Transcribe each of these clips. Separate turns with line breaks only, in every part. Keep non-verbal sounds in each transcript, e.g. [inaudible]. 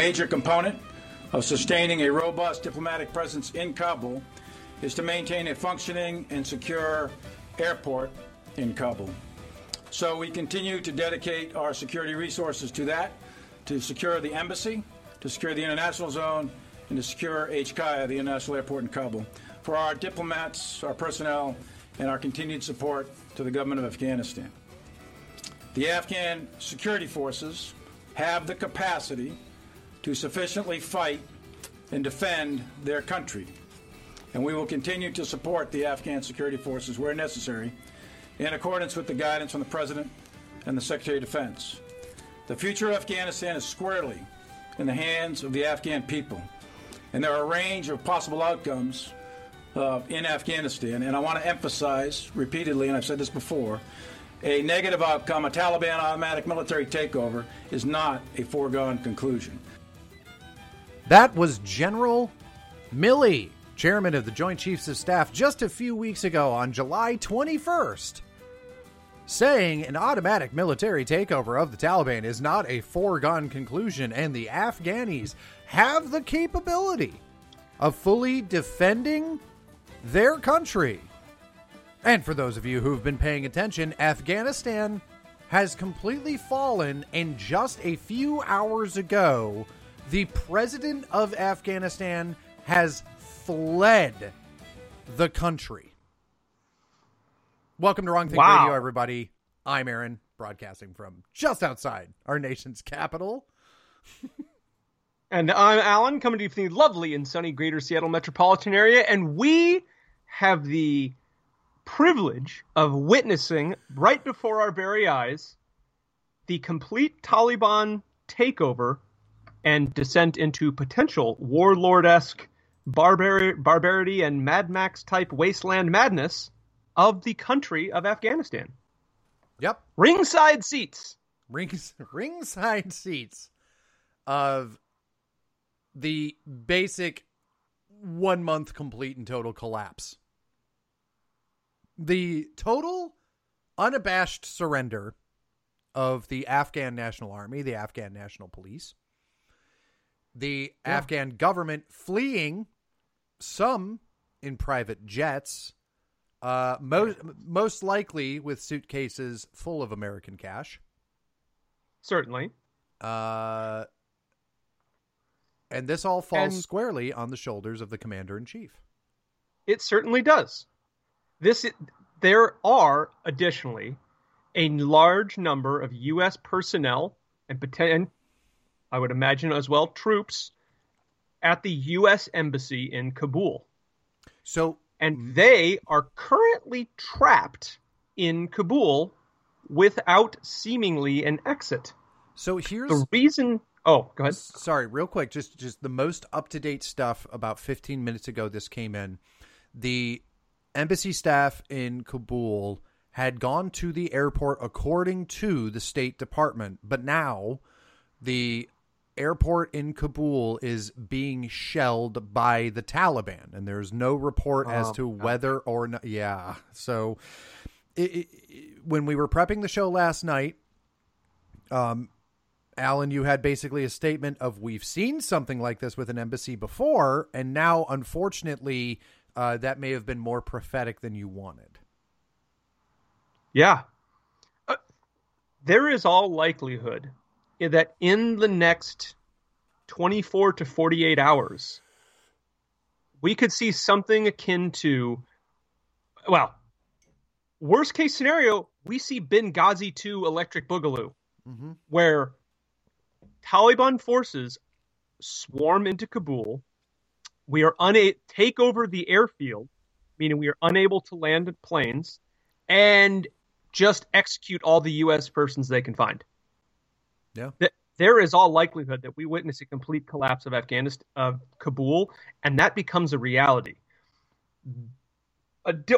Major component of sustaining a robust diplomatic presence in Kabul is to maintain a functioning and secure airport in Kabul. So we continue to dedicate our security resources to that, to secure the embassy, to secure the international zone, and to secure HKIA, the international airport in Kabul. For our diplomats, our personnel, and our continued support to the government of Afghanistan. The Afghan security forces have the capacity to sufficiently fight and defend their country. And we will continue to support the Afghan security forces where necessary in accordance with the guidance from the President and the Secretary of Defense. The future of Afghanistan is squarely in the hands of the Afghan people. And there are a range of possible outcomes uh, in Afghanistan. And I want to emphasize repeatedly, and I've said this before, a negative outcome, a Taliban automatic military takeover, is not a foregone conclusion.
That was General Milley, chairman of the Joint Chiefs of Staff, just a few weeks ago on July 21st, saying an automatic military takeover of the Taliban is not a foregone conclusion, and the Afghanis have the capability of fully defending their country. And for those of you who've been paying attention, Afghanistan has completely fallen, and just a few hours ago, the president of Afghanistan has fled the country. Welcome to Wrongthink
Wow.
Radio, everybody. I'm Aaron, broadcasting from just outside our nation's capital.
And I'm Alan, coming to you from the lovely and sunny greater Seattle metropolitan area. And we have the privilege of witnessing right before our very eyes the complete Taliban takeover and descent into potential warlord esque barbar- barbarity and Mad Max type wasteland madness of the country of Afghanistan.
Yep,
Ringside seats.
rings [laughs] ringside seats of the basic one month complete and total collapse. The total unabashed surrender of the Afghan National Army, the Afghan National Police, the Afghan government fleeing, some in private jets, uh, most most likely with suitcases full of American cash.
Certainly.
Uh, and this all falls
And-
squarely on the shoulders of the commander in chief.
It certainly does. This there are additionally a large number of U.S. personnel and poten- I would imagine as well troops at the U.S. embassy in Kabul,
So,
and mm-hmm. they are currently trapped in Kabul without seemingly an exit.
so here's
The reason. Oh, go ahead.
sorry, real quick, just just the most up to date stuff. About 15 minutes ago, this came in. The embassy staff in Kabul had gone to the airport according to the State Department, but now the airport in Kabul is being shelled by the Taliban, and there's no report as
Oh,
to
God.
whether or not. Yeah, so it, it, it- when we were prepping the show last night, um, Alan, you had basically a statement of we've seen something like this with an embassy before, and now, unfortunately, uh, that may have been more prophetic than you wanted.
Yeah. Uh, there is all likelihood that in the next 24 to 48 hours, we could see something akin to, well, worst case scenario, we see Benghazi 2 Electric Boogaloo,
Mm-hmm.
where Taliban forces swarm into Kabul. We are unable take over the airfield, meaning we are unable to land planes, and just execute all the U.S. persons they can find.
Yeah.
Th- there is all likelihood that we witness a complete collapse of Afghanistan, of Kabul, and that becomes a reality.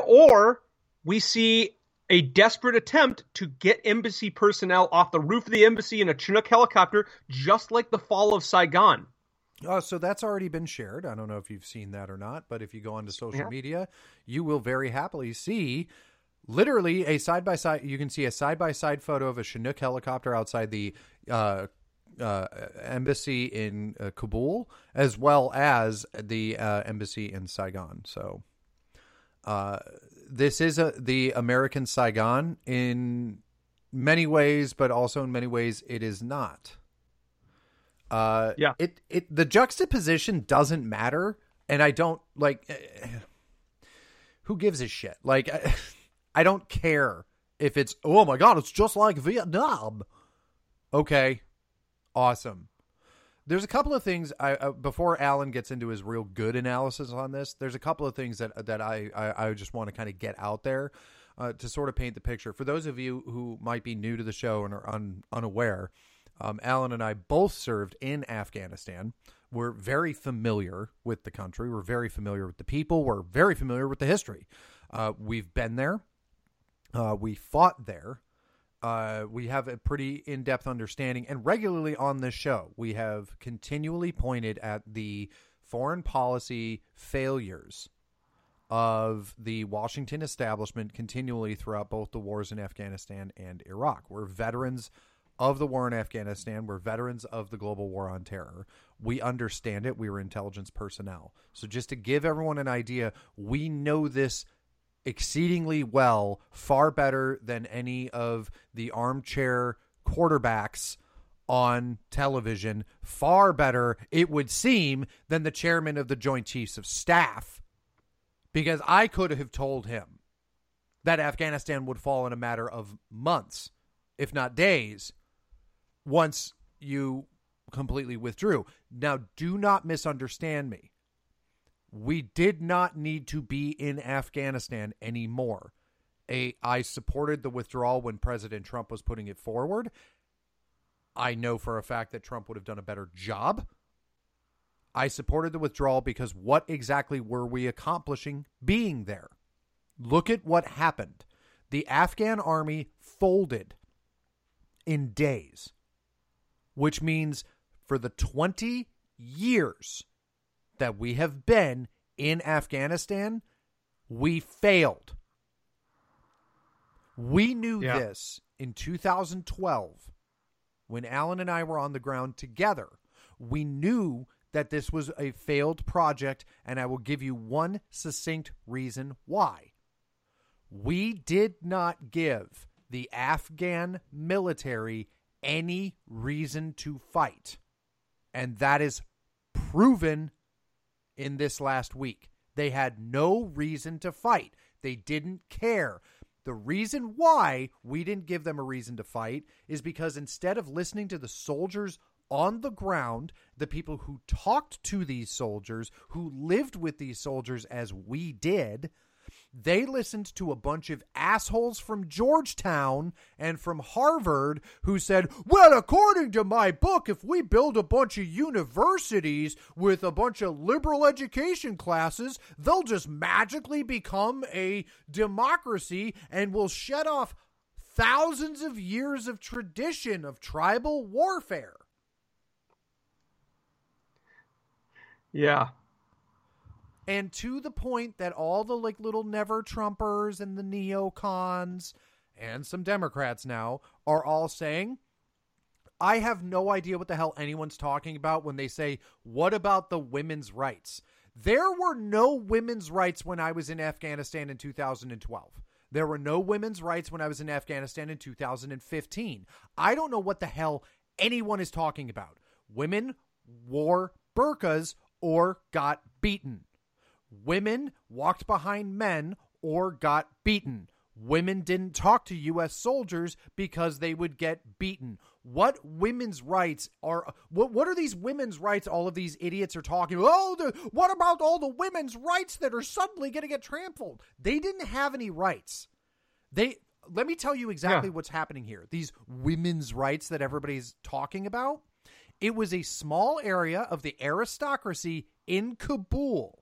Or we see a desperate attempt to get embassy personnel off the roof of the embassy in a Chinook helicopter, just like the fall of Saigon.
Oh, so that's already been shared. I don't know if you've seen that or not, but if you go onto social
Yeah.
media, you will very happily see literally a side by side. You can see a side by side photo of a Chinook helicopter outside the uh, uh, embassy in uh, Kabul as well as the uh, embassy in Saigon. So uh, this is a, the American Saigon in many ways, but also in many ways it is not. Uh,
Yeah.
It it the juxtaposition doesn't matter, and I don't like. eh, who gives a shit? Like, [laughs] I, don't care if it's. Oh my god, it's just like Vietnam. Okay, awesome. There's a couple of things I uh, before Alan gets into his real good analysis on this. There's a couple of things that that I I, I just want to kind of get out there uh, to sort of paint the picture for those of you who might be new to the show and are un, unaware. Um, Alan and I both served in Afghanistan. We're very familiar with the country. We're very familiar with the people. We're very familiar with the history. Uh, we've been there. Uh, we fought there. Uh, we have a pretty in depth understanding. And regularly on this show, we have continually pointed at the foreign policy failures of the Washington establishment continually throughout both the wars in Afghanistan and Iraq. We're veterans of the war in Afghanistan. We're veterans of the global war on terror. We understand it. We were intelligence personnel. So, just to give everyone an idea, we know this exceedingly well, far better than any of the armchair quarterbacks on television, far better, it would seem, than the chairman of the Joint Chiefs of Staff. Because I could have told him that Afghanistan would fall in a matter of months, if not days, once you completely withdrew. Now, do not misunderstand me. We did not need to be in Afghanistan anymore. A, I supported the withdrawal when President Trump was putting it forward. I know for a fact that Trump would have done a better job. I supported the withdrawal because what exactly were we accomplishing being there? Look at what happened. The Afghan army folded in days, which means for the 20 years that we have been in Afghanistan, we failed. We knew
Yeah.
this in 2012 when Alan and I were on the ground together. We knew that this was a failed project, and I will give you one succinct reason why. We did not give the Afghan military any reason to fight. And that is proven in this last week. They had no reason to fight. They didn't care. The reason why we didn't give them a reason to fight is because instead of listening to the soldiers on the ground, the people who talked to these soldiers, who lived with these soldiers as we did, they listened to a bunch of assholes from Georgetown and from Harvard who said, Well, according to my book, if we build a bunch of universities with a bunch of liberal education classes, they'll just magically become a democracy and will shed off thousands of years of tradition of tribal warfare.
Yeah.
And to the point that all the like little never trumpers and the neocons and some democrats now are all saying i have no idea what the hell anyone's talking about when they say what about the women's rights there were no women's rights when i was in afghanistan in 2012 there were no women's rights when i was in afghanistan in 2015 i don't know what the hell anyone is talking about. Women wore burqas or got beaten Women walked behind men or got beaten. Women didn't talk to U.S. soldiers because they would get beaten. What women's rights are? What What are these women's rights? All of these idiots are talking. Oh, the, what about all the women's rights that are suddenly going to get trampled? They didn't have any rights. They let me tell you exactly
Yeah.
what's happening here. These women's rights that everybody's talking about. It was a small area of the aristocracy in Kabul.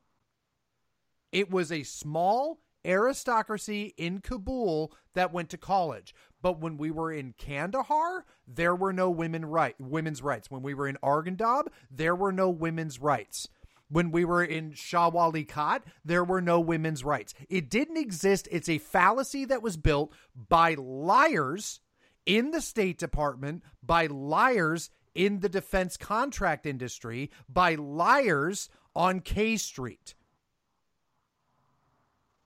It was a small aristocracy in Kabul that went to college. But when we were in Kandahar, there were no women right women's rights. When we were in Arghandab, there were no women's rights. When we were in Shah Wali Kot, there were no women's rights. It didn't exist. It's a fallacy that was built by liars in the State Department, by liars in the defense contract industry by liars on K Street.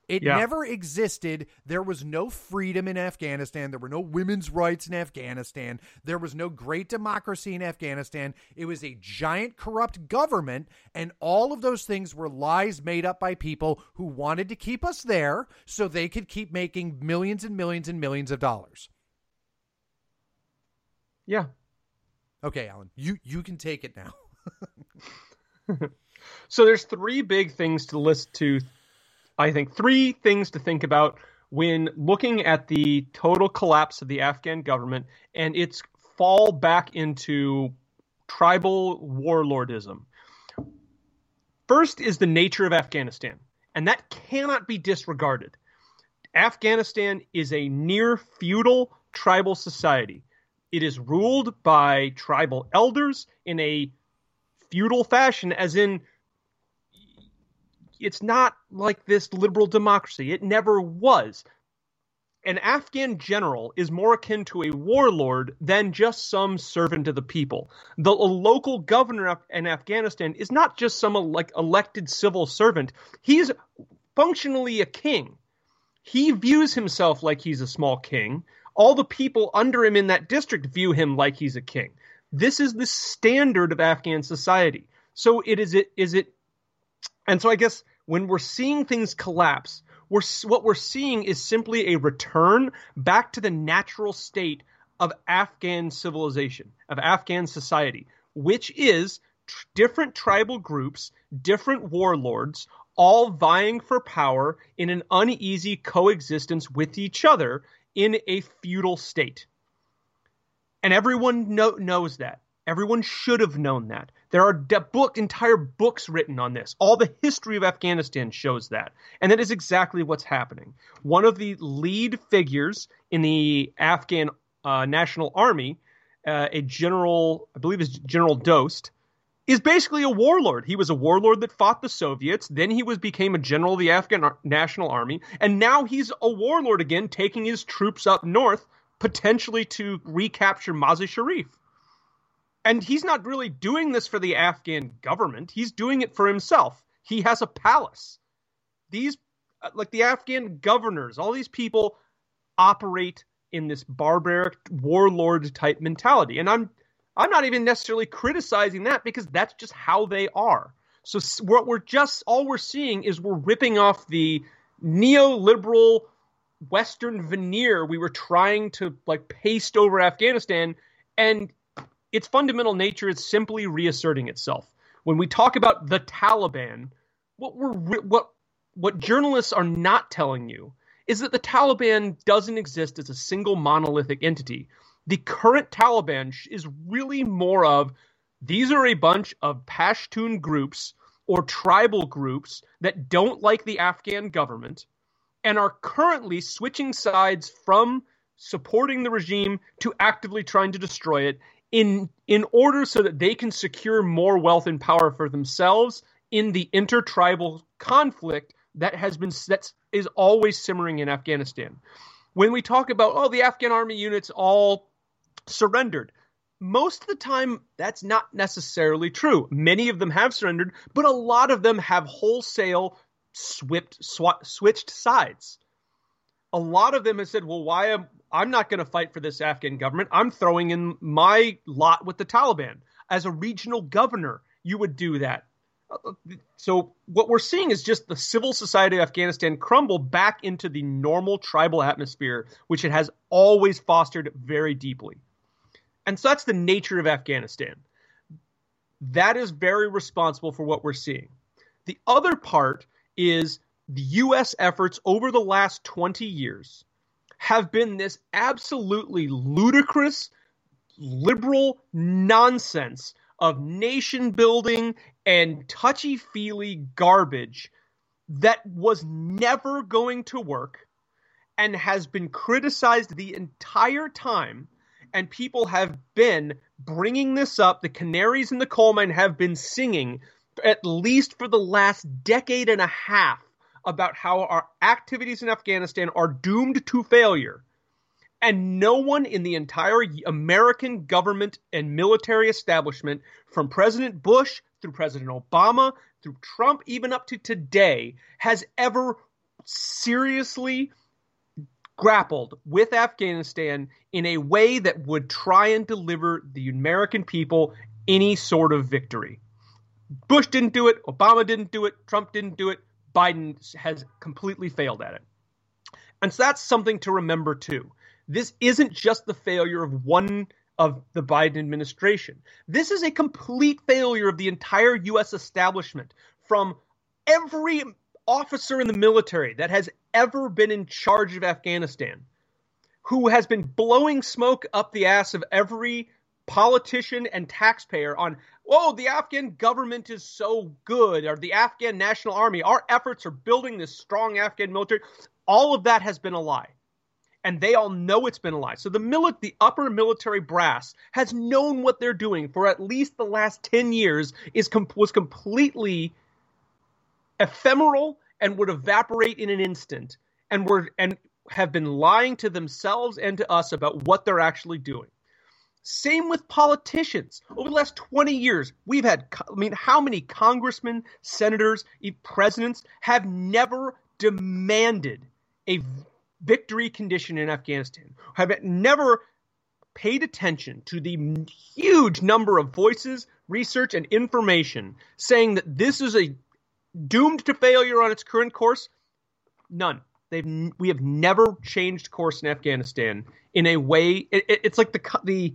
It
Yeah.
never existed. There was no freedom in Afghanistan. There were no women's rights in Afghanistan. There was no great democracy in Afghanistan. It was a giant corrupt government, and all of those things were lies made up by people who wanted to keep us there so they could keep making millions and millions and millions of dollars.
Yeah.
Okay, Alan, you you can take it now. [laughs] [laughs]
So there's three big things to list to I think three things to think about when looking at the total collapse of the Afghan government and its fall back into tribal warlordism. First is the nature of Afghanistan, and that cannot be disregarded. Afghanistan is a near feudal tribal society. It is ruled by tribal elders in a feudal fashion, as in it's not like this liberal democracy. It never was. An Afghan general is more akin to a warlord than just some servant of the people. The local governor in Afghanistan is not just some like elected civil servant. He's functionally a king. He views himself like he's a small king. All the people under him in that district view him like he's a king. This is the standard of Afghan society. So it is it is it and so I guess when we're seeing things collapse, we're what we're seeing is simply a return back to the natural state of Afghan civilization, of Afghan society, which is tr- different tribal groups, different warlords, all vying for power in an uneasy coexistence with each other in a feudal state. And everyone know, knows that. Everyone should have known that. There are de- book entire books written on this. All the history of Afghanistan shows that, and that is exactly what's happening. One of the lead figures in the Afghan uh, National Army, uh, a general, I believe is General Dost, is basically a warlord. He was a warlord that fought the Soviets. Then he was became a general of the Afghan Ar- National Army, and now he's a warlord again, taking his troops up north, potentially to recapture Mazar Sharif. And he's not really doing this for the Afghan government. He's doing it for himself. He has a palace. These, uh, like the Afghan governors, all these people operate in this barbaric warlord type mentality. And I'm, I'm not even necessarily criticizing that because that's just how they are. So what we're just, all we're seeing is we're ripping off the neoliberal Western veneer we were trying to like paste over Afghanistan and its fundamental nature is simply reasserting itself. When we talk about the Taliban, what we're what what journalists are not telling you is that the Taliban doesn't exist as a single monolithic entity. The current Taliban is really more of these are a bunch of Pashtun groups or tribal groups that don't like the Afghan government and are currently switching sides from supporting the regime to actively trying to destroy it in in order so that they can secure more wealth and power for themselves in the intertribal conflict that has been that is always simmering in Afghanistan. When we talk about oh the Afghan army units all surrendered, most of the time that's not necessarily true. Many of them have surrendered, but a lot of them have wholesale swift, sw- switched sides. A lot of them have said, "Well, why am I'm not going to fight for this Afghan government? I'm throwing in my lot with the Taliban." As a regional governor, you would do that. So what we're seeing is just the civil society of Afghanistan crumble back into the normal tribal atmosphere, which it has always fostered very deeply. And so that's the nature of Afghanistan. That is very responsible for what we're seeing. The other part is the U.S. efforts over the last 20 years have been this absolutely ludicrous, liberal nonsense of nation building and touchy feely garbage that was never going to work and has been criticized the entire time. And people have been bringing this up. The canaries in the coal mine have been singing, at least for the last decade and a half, about how our activities in Afghanistan are doomed to failure. And no one in the entire American government and military establishment, from President Bush through President Obama, through Trump, even up to today, has ever seriously grappled with Afghanistan in a way that would try and deliver the American people any sort of victory. Bush didn't do it, Obama didn't do it, Trump didn't do it, Biden has completely failed at it. And so that's something to remember too. This isn't just the failure of one of the Biden administration. This is a complete failure of the entire U.S. establishment from every officer in the military that has ever been in charge of Afghanistan, who has been blowing smoke up the ass of every politician and taxpayer on, oh, the Afghan government is so good, or the Afghan National Army, our efforts are building this strong Afghan military. All of that has been a lie. And they all know it's been a lie. So the mili- the upper military brass has known what they're doing for at least the last 10 years is com- was completely ephemeral and would evaporate in an instant and were and have been lying to themselves and to us about what they're actually doing. Same with politicians. Over the last 20 years, we've had, I mean, how many congressmen, senators, presidents have never demanded a victory condition in Afghanistan? Have never paid attention to the huge number of voices, research, and information saying that this is a doomed to failure on its current course? None. They've we have never changed course in Afghanistan in a way. It, it, it's like the the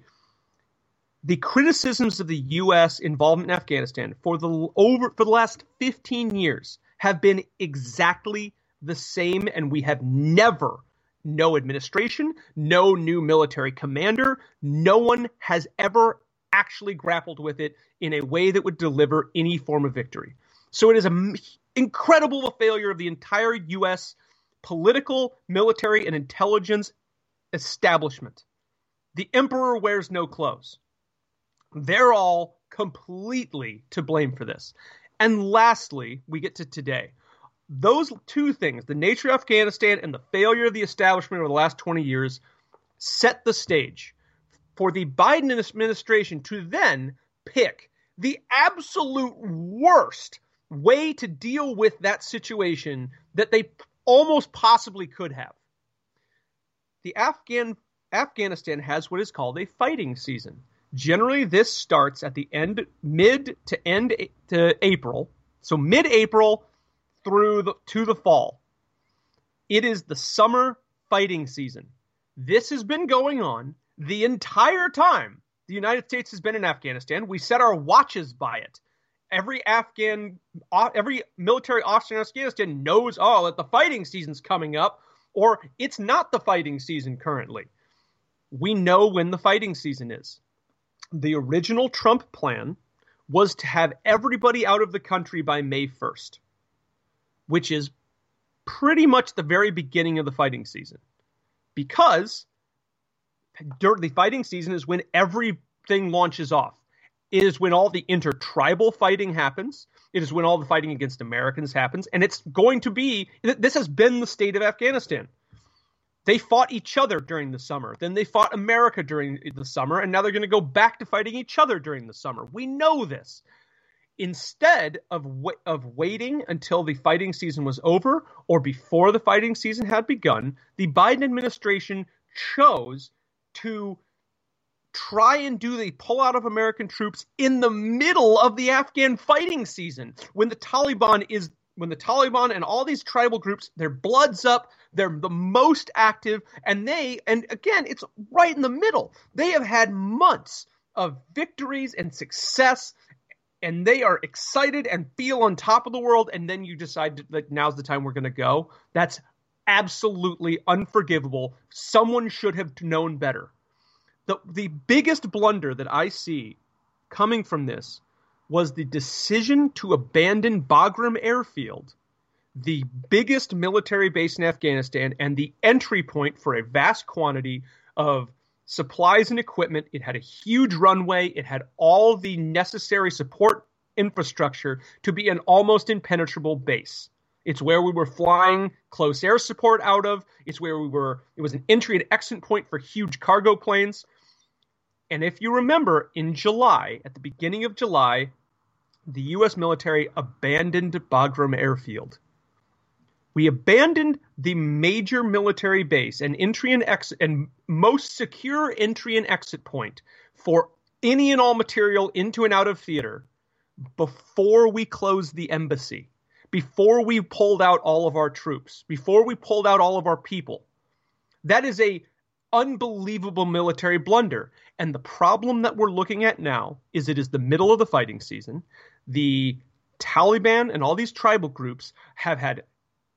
the criticisms of the U.S. involvement in Afghanistan for the over for the last 15 years have been exactly the same, and we have never, no administration, no new military commander, no one has ever actually grappled with it in a way that would deliver any form of victory. So it is an incredible failure of the entire U.S. political, military, and intelligence establishment. The emperor wears no clothes. They're all completely to blame for this. And lastly, we get to today. Those two things, the nature of Afghanistan and the failure of the establishment over the last 20 years, set the stage for the Biden administration to then pick the absolute worst way to deal with that situation that they almost possibly could have. The Afghan Afghanistan has what is called a fighting season. Generally, this starts at the end, mid to end to April, so mid-April through the, to the fall. It is the summer fighting season. This has been going on the entire time the United States has been in Afghanistan. We set our watches by it every Afghan, uh, every military officer in Afghanistan knows, oh, that the fighting season's coming up, or it's not the fighting season currently. We know when the fighting season is. The original Trump plan was to have everybody out of the country by May 1st, which is pretty much the very beginning of the fighting season. Because the fighting season is when everything launches off. It is when all the intertribal fighting happens. It is when all the fighting against Americans happens. And it's going to be, this has been the state of Afghanistan. They fought each other during the summer. Then they fought America during the summer. And now they're going to go back to fighting each other during the summer. We know this. Instead of, of waiting until the fighting season was over or before the fighting season had begun, the Biden administration chose to try and do the pullout of American troops in the middle of the Afghan fighting season when the Taliban is when the Taliban and all these tribal groups their blood's up they're the most active and they and again it's right in the middle. They have had months of victories and success and they are excited and feel on top of the world and then you decide that now's the time we're going to go. That's absolutely unforgivable. Someone should have known better. The the biggest blunder that I see coming from this was the decision to abandon Bagram Airfield, the biggest military base in Afghanistan and the entry point for a vast quantity of supplies and equipment. It had a huge runway, it had all the necessary support infrastructure to be an almost impenetrable base. It's where we were flying close air support out of. It's where we were, it was an entry and exit point for huge cargo planes. And if you remember, in July, at the beginning of July, the U.S. military abandoned Bagram Airfield. We abandoned the major military base and entry and exit and most secure entry and exit point for any and all material into and out of theater before we closed the embassy, before we pulled out all of our troops, before we pulled out all of our people. That is a unbelievable military blunder. And the problem that we're looking at now is it is the middle of the fighting season. The Taliban and all these tribal groups have had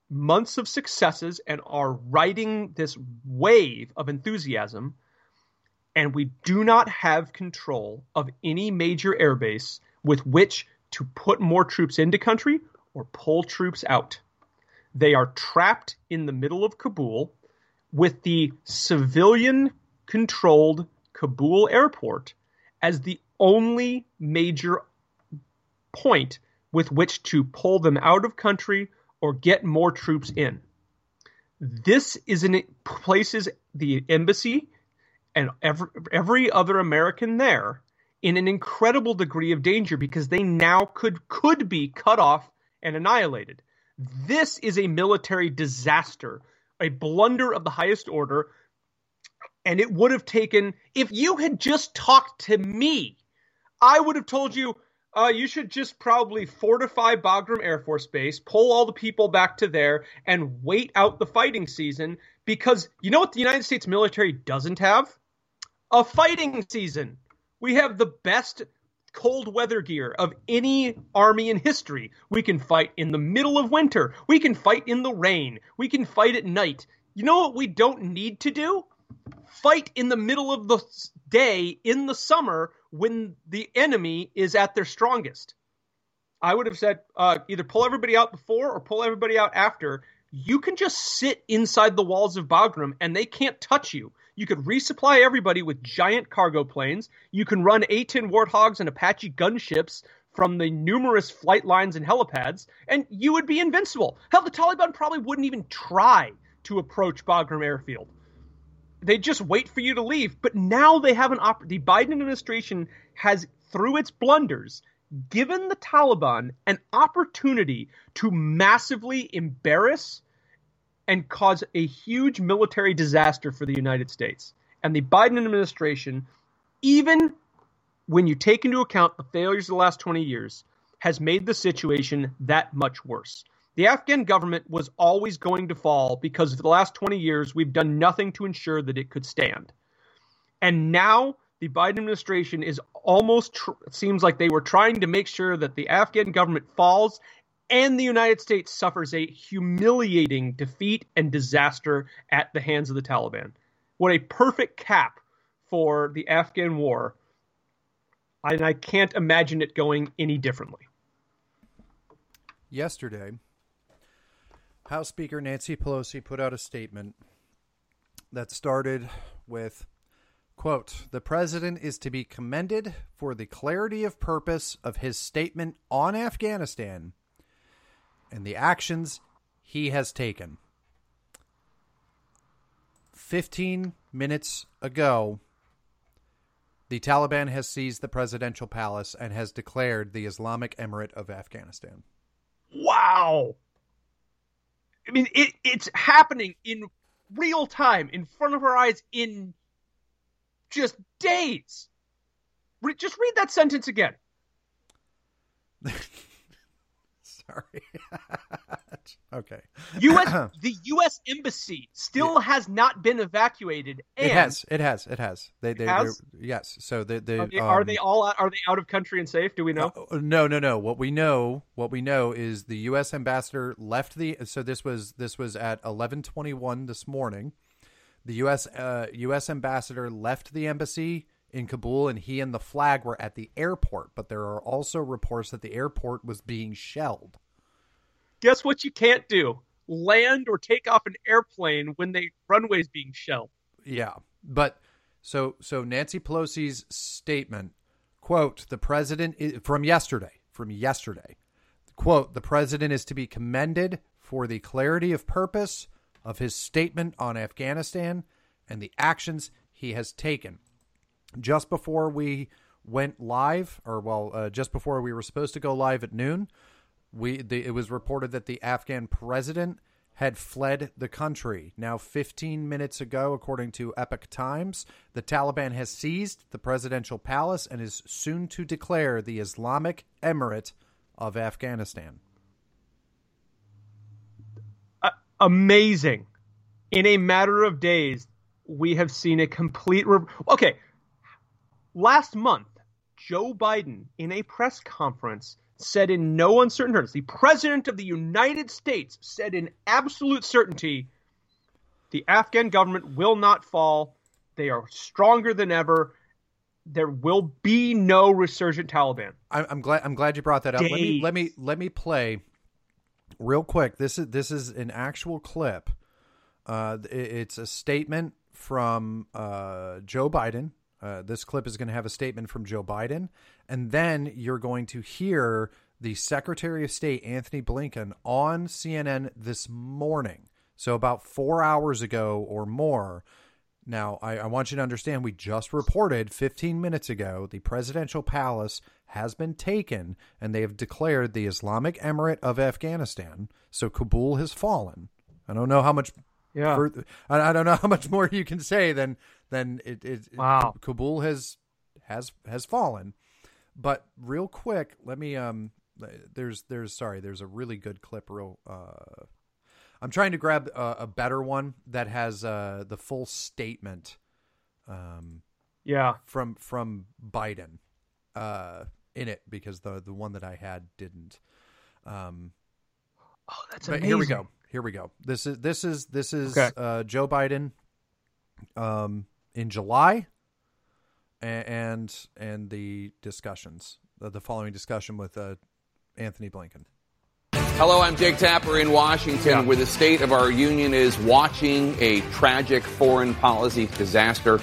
months of successes and are riding this wave of enthusiasm. And we do not have control of any major airbase with which to put more troops into country or pull troops out. They are trapped in the middle of Kabul with the civilian controlled Kabul airport as the only major point with which to pull them out of country or get more troops in. This is places the embassy and every, every other American there in an incredible degree of danger because they now could could be cut off and annihilated. This is a military disaster, a blunder of the highest order, and it would have taken if you had just talked to me, I would have told you uh, you should just probably fortify Bagram Air Force Base, pull all the people back to there, and wait out the fighting season because you know what the United States military doesn't have? A fighting season. We have the best cold weather gear of any army in history. We can fight in the middle of winter. We can fight in the rain. We can fight at night. You know what we don't need to do? Fight in the middle of the day in the summer when the enemy is at their strongest. I would have said uh, either pull everybody out before or pull everybody out after. You can just sit inside the walls of Bagram and they can't touch you. You could resupply everybody with giant cargo planes. You can run A 10 Warthogs and Apache gunships from the numerous flight lines and helipads, and you would be invincible. Hell, the Taliban probably wouldn't even try to approach Bagram Airfield. They'd just wait for you to leave. But now they have an op- the Biden administration has, through its blunders, given the Taliban an opportunity to massively embarrass and cause a huge military disaster for the United States. And the Biden administration, even when you take into account the failures of the last 20 years, has made the situation that much worse. The Afghan government was always going to fall because for the last 20 years, we've done nothing to ensure that it could stand. And now the Biden administration is almost, tr- seems like they were trying to make sure that the Afghan government falls and the United States suffers a humiliating defeat and disaster at the hands of the Taliban. What a perfect cap for the Afghan war. And I can't imagine it going any differently.
Yesterday, House Speaker Nancy Pelosi put out a statement that started with quote the president is to be commended for the clarity of purpose of his statement on afghanistan and the actions he has taken. 15 minutes ago, the Taliban has seized the presidential palace and has declared the Islamic Emirate of Afghanistan.
Wow. I mean, it, it's happening in real time in front of our eyes in just days. Re- just read that sentence again. [laughs]
Sorry. [laughs] okay.
U.S. [coughs] the U.S. embassy still has not been evacuated.
it has. It has. It has. They. They.
Has?
Yes. So they. they,
are, they
um,
are they all? Are they out of country and safe? Do we know?
Uh, no. No. No. What we know. What we know is the U.S. ambassador left the. So this was this was at eleven twenty one this morning. The U.S. Uh, U.S. ambassador left the embassy in Kabul, and he and the flag were at the airport. But there are also reports that the airport was being shelled.
Guess what? You can't do land or take off an airplane when the runway's being shelled.
Yeah, but so so Nancy Pelosi's statement, quote, the president is, from yesterday, from yesterday, quote, the president is to be commended for the clarity of purpose of his statement on Afghanistan and the actions he has taken. Just before we went live, or well, uh, just before we were supposed to go live at noon, we the, it was reported that the Afghan president had fled the country. Now, 15 minutes ago, according to Epoch Times, the Taliban has seized the presidential palace and is soon to declare the Islamic Emirate of Afghanistan.
Uh, amazing. In a matter of days, we have seen a complete. Re- okay. Last month, Joe Biden, in a press conference, said in no uncertain terms, the President of the United States said in absolute certainty, the Afghan government will not fall. They are stronger than ever. There will be no resurgent Taliban.
I'm, glad. I'm glad you brought that up. Let me let me let me play real quick. This is this is an actual clip. Uh, it's a statement from uh, Joe Biden uh, this clip is going to have a statement from Joe Biden, and then you're going to hear the Secretary of State Antony Blinken on CNN this morning. So about four hours ago or more. Now, I, I want you to understand we just reported 15 minutes ago the presidential palace has been taken and they have declared the Islamic Emirate of Afghanistan. So Kabul has fallen. I don't know how much
yeah.
I, I, don't know how much more you can say than than it. it
wow.
It, Kabul has has has fallen. But real quick, let me um. There's there's sorry. There's a really good clip. Real. Uh, I'm trying to grab a, a better one that has uh the full statement. Um.
Yeah.
From from Biden, uh, in it because the the one that I had didn't. Um.
Oh, that's amazing. but.
Here we go here we go. This is this is this is okay. uh, Joe Biden um, in July, and and, and the discussions, uh, the following discussion with uh, Antony Blinken.
Hello, I'm Jake Tapper in Washington, yeah. where the state of our union is watching a tragic foreign policy disaster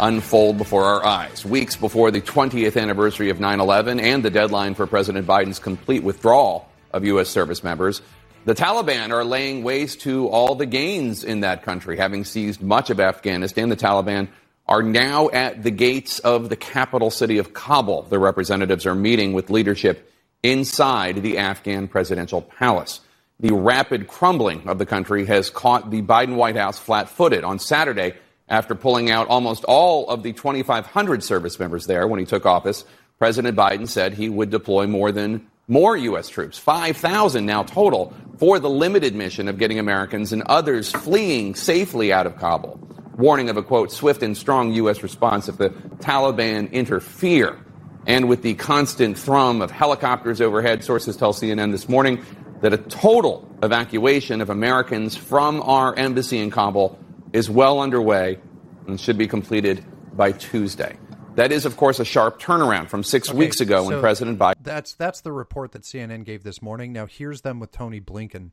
unfold before our eyes. Weeks before the 20th anniversary of 9 11 and the deadline for President Biden's complete withdrawal of U.S. service members, the Taliban are laying waste to all the gains in that country, having seized much of Afghanistan. The Taliban are now at the gates of the capital city of Kabul. The representatives are meeting with leadership inside the Afghan presidential palace. The rapid crumbling of the country has caught the Biden White House flat footed on Saturday after pulling out almost all of the 2,500 service members there when he took office. President Biden said he would deploy more than more U.S. troops, 5,000 now total, for the limited mission of getting Americans and others fleeing safely out of Kabul. Warning of a quote, swift and strong U.S. response if the Taliban interfere. And with the constant thrum of helicopters overhead, sources tell CNN this morning that a total evacuation of Americans from our embassy in Kabul is well underway and should be completed by Tuesday. That is, of course, a sharp turnaround from six okay, weeks ago when President Biden.
That's that's the report that CNN gave this morning. Now here's them with Tony Blinken,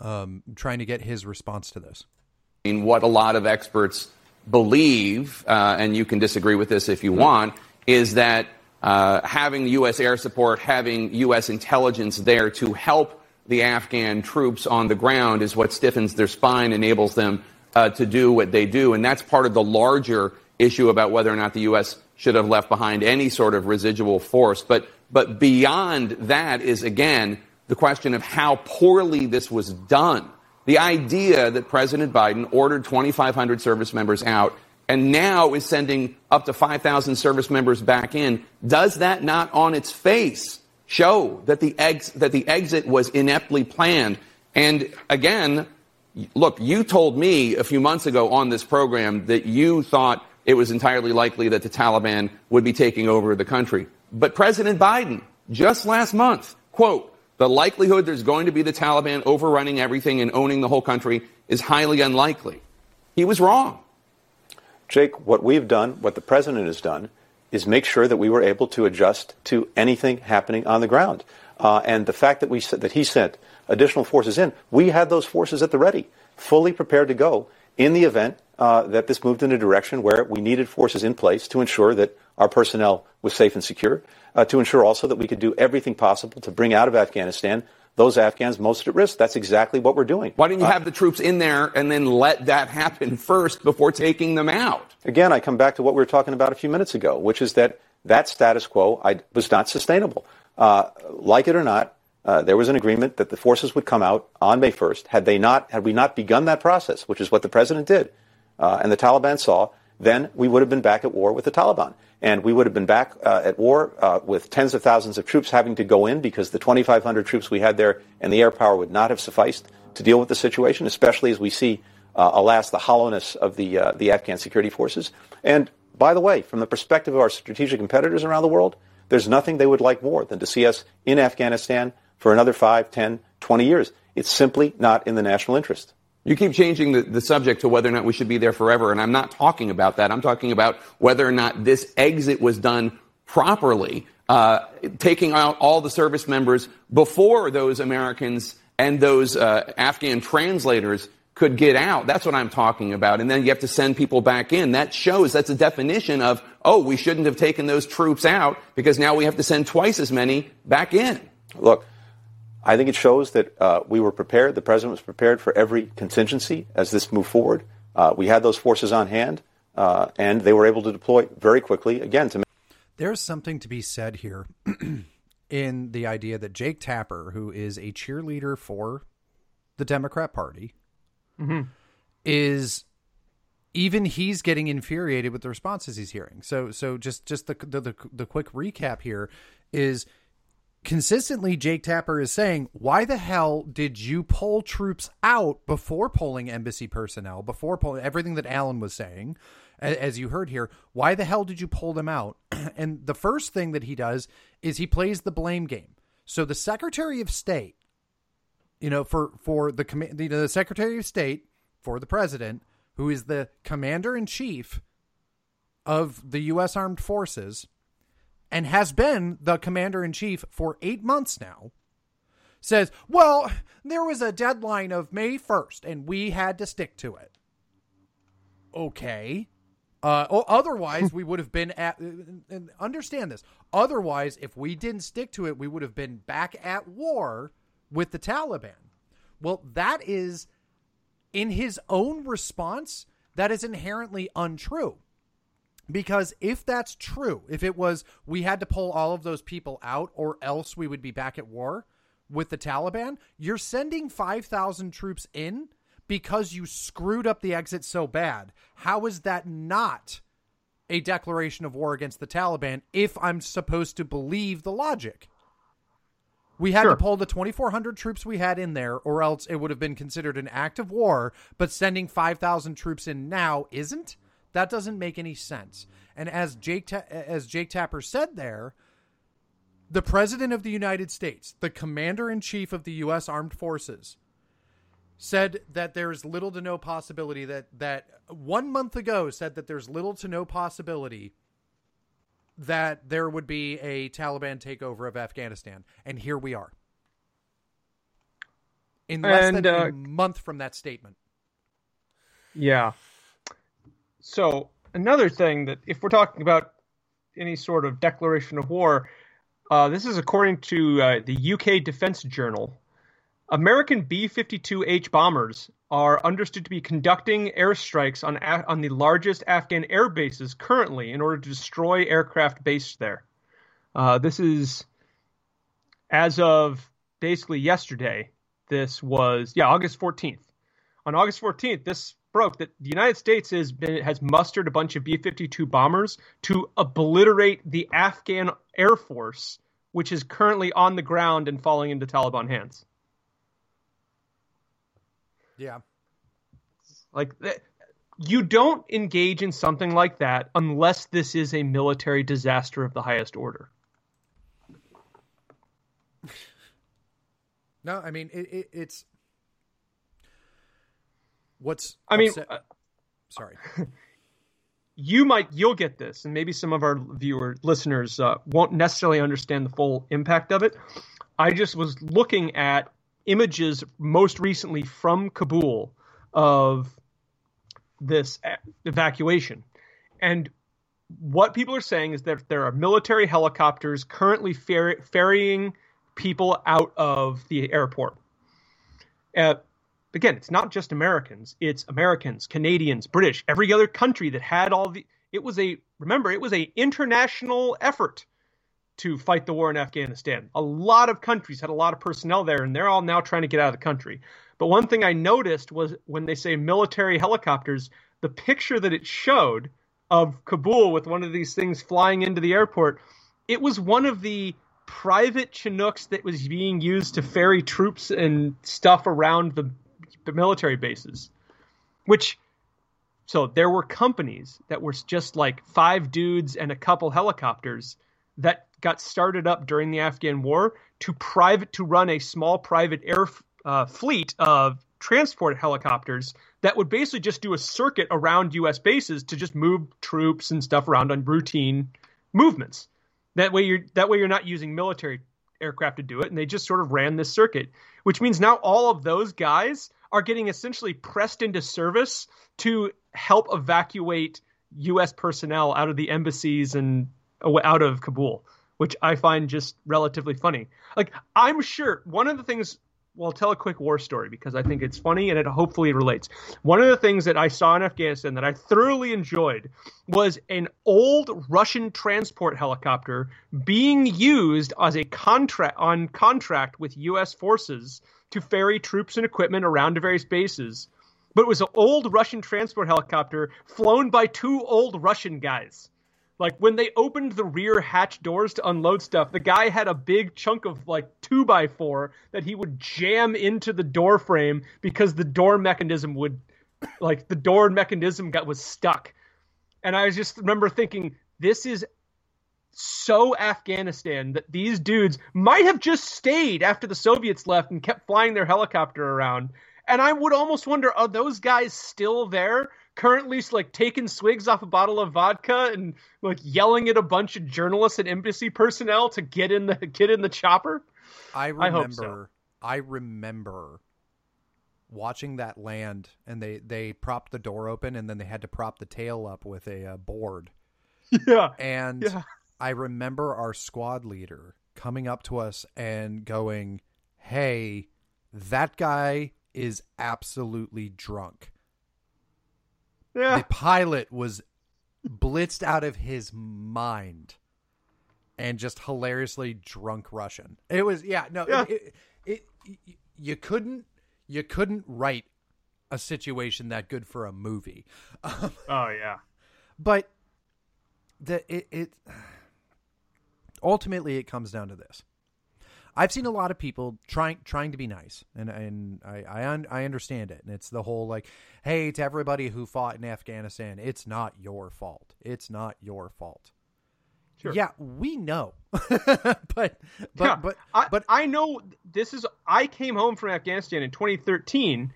um, trying to get his response to this.
I mean, what a lot of experts believe, uh, and you can disagree with this if you want, is that uh, having U.S. air support, having U.S. intelligence there to help the Afghan troops on the ground is what stiffens their spine, enables them uh, to do what they do, and that's part of the larger issue about whether or not the U.S. should have left behind any sort of residual force. But, but beyond that is, again, the question of how poorly this was done. The idea that President Biden ordered 2,500 service members out and now is sending up to 5,000 service members back in, does that not on its face show that the, ex- that the exit was ineptly planned? And again, look, you told me a few months ago on this program that you thought it was entirely likely that the Taliban would be taking over the country. But President Biden, just last month, quote, the likelihood there's going to be the Taliban overrunning everything and owning the whole country is highly unlikely. He was wrong.
Jake, what we've done, what the president has done, is make sure that we were able to adjust to anything happening on the ground. Uh, and the fact that we that he sent additional forces in, we had those forces at the ready, fully prepared to go in the event that this moved in a direction where we needed forces in place to ensure that our personnel was safe and secure, uh, to ensure also that we could do everything possible to bring out of Afghanistan those Afghans most at risk. That's exactly what we're doing.
Why didn't you have the troops in there and then let that happen [laughs] first before taking them out?
Again, I come back to what we were talking about a few minutes ago, which is that that status quo I, was not sustainable. Uh, like it or not, uh, there was an agreement that the forces would come out on May 1st. Had they not, had we not begun that process, which is what the president did, uh, and the Taliban saw, then we would have been back at war with the Taliban. And we would have been back uh, at war uh, with tens of thousands of troops having to go in because the 2,500 troops we had there and the air power would not have sufficed to deal with the situation, especially as we see, uh, alas, the hollowness of the, uh, the Afghan security forces. And by the way, from the perspective of our strategic competitors around the world, there's nothing they would like more than to see us in Afghanistan for another 5, 10, 20 years. It's simply not in the national interest.
You keep changing the, the subject to whether or not we should be there forever, and I'm not talking about that. I'm talking about whether or not this exit was done properly, uh, taking out all the service members before those Americans and those uh, Afghan translators could get out. That's what I'm talking about. And then you have to send people back in. That shows, that's a definition of, oh, we shouldn't have taken those troops out because now we have to send twice as many back in.
Look, I think it shows that uh, we were prepared. The president was prepared for every contingency as this moved forward. Uh, we had those forces on hand, uh, and they were able to deploy very quickly again to.
There's something to be said here [clears throat] in the idea that Jake Tapper, who is a cheerleader for the Democrat Party, mm-hmm. is even he's getting infuriated with the responses he's hearing. So, so just just the the, the, the quick recap here is consistently Jake Tapper is saying, why the hell did you pull troops out before pulling embassy personnel, before pulling everything that Alan was saying, as you heard here? Why the hell did you pull them out? [clears throat] And the first thing that he does is he plays the blame game. So the Secretary of State, you know, for for the you the Secretary of State for the President, who is the Commander in Chief of the U.S. Armed Forces and has been the commander in chief for eight months now, says, well, there was a deadline of May 1st and we had to stick to it. Okay. Uh, otherwise, we would have been at, and understand this. Otherwise, if we didn't stick to it, we would have been back at war with the Taliban. Well, that is, in his own response, that is inherently untrue. Because if that's true, if it was we had to pull all of those people out or else we would be back at war with the Taliban, you're sending 5,000 troops in because you screwed up the exit so bad. How is that not a declaration of war against the Taliban if I'm supposed to believe the logic? We had sure. to pull the 2,400 troops we had in there, or else it would have been considered an act of war. But sending 5,000 troops in now isn't. That doesn't make any sense. And as Jake Ta- as Jake Tapper said there, the president of the United States, the commander in chief of the US Armed Forces, said that there's little to no possibility that that 1 month ago said that there's little to no possibility that there would be a Taliban takeover of Afghanistan. And here we are. In less and, than uh, a month from that statement.
Yeah. So another thing that if we're talking about any sort of declaration of war, uh, this is according to uh, the UK Defense Journal. American B-52H bombers are understood to be conducting airstrikes on on the largest Afghan air bases currently in order to destroy aircraft based there. Uh, this is as of basically yesterday. This was yeah August 14th. On August 14th, this broke that the United States has been has mustered a bunch of B-52 bombers to obliterate the Afghan Air Force, which is currently on the ground and falling into Taliban hands.
Yeah.
Like eh, you don't engage in something like that unless this is a military disaster of the highest order.
No, I mean it, it, it's What's
I mean, uh,
sorry. [laughs]
you might you'll get this, and maybe some of our viewer listeners uh, won't necessarily understand the full impact of it. I just was looking at images most recently from Kabul of this evacuation, and what people are saying is that there are military helicopters currently ferrying people out of the airport. Uh, again, it's not just Americans; it's Americans, Canadians, British, every other country that had all the. It was a remember, it was a international effort to fight the war in Afghanistan. A lot of countries had a lot of personnel there, and they're all now trying to get out of the country. But one thing I noticed was when they say military helicopters, the picture that it showed of Kabul with one of these things flying into the airport, it was one of the private Chinooks that was being used to ferry troops and stuff around the, the military bases. Which, so there were companies that were just like five dudes and a couple helicopters that got started up during the Afghan war to private to run a small private air uh, fleet of transport helicopters that would basically just do a circuit around U.S. bases to just move troops and stuff around on routine movements. That way, you're that way you're not using military aircraft to do it, and they just sort of ran this circuit, which means now all of those guys are getting essentially pressed into service to help evacuate U.S. personnel out of the embassies and out of Kabul, which I find just relatively funny. Like I'm sure one of the things well, I'll tell a quick war story because I think it's funny and it hopefully relates. One of the things that I saw in Afghanistan that I thoroughly enjoyed was an old Russian transport helicopter being used as a contract on contract with U.S. forces to ferry troops and equipment around to various bases. But it was an old Russian transport helicopter flown by two old Russian guys. Like when they opened the rear hatch doors to unload stuff, the guy had a big chunk of like two by four that he would jam into the door frame because the door mechanism would, like the door mechanism got was stuck. And I just remember thinking, this is so Afghanistan that these dudes might have just stayed after the Soviets left and kept flying their helicopter around. And I would almost wonder, are those guys still there? currently like taking swigs off a bottle of vodka and like yelling at a bunch of journalists and embassy personnel to get in the get in the chopper.
I remember I, so. I remember watching that land and they they propped the door open and then they had to prop the tail up with a uh, board. [laughs]
Yeah.
And
yeah.
I remember our squad leader coming up to us and going, "Hey, that guy is absolutely drunk."
Yeah.
The pilot was blitzed out of his mind and just hilariously drunk Russian. It was yeah, no,
yeah.
It, it, it, you couldn't you couldn't write a situation that good for a movie. [laughs]
Oh yeah.
But the it, it ultimately it comes down to this. I've seen a lot of people trying trying to be nice, and and I I, un, I understand it. And it's the whole like, hey, to everybody who fought in Afghanistan, it's not your fault. It's not your fault.
Sure.
Yeah, we know, [laughs] but but
yeah,
but
I,
but
I know this is. I came home from Afghanistan in 2013,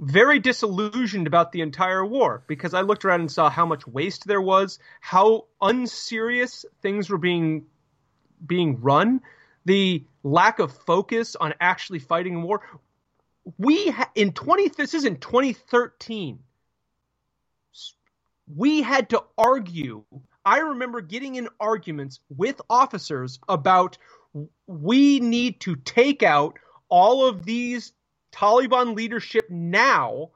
very disillusioned about the entire war because I looked around and saw how much waste there was, how unserious things were being being run the lack of focus on actually fighting war. We ha- in 20 this is in 2013. We had to argue. I remember getting in arguments with officers about we need to take out all of these Taliban leadership now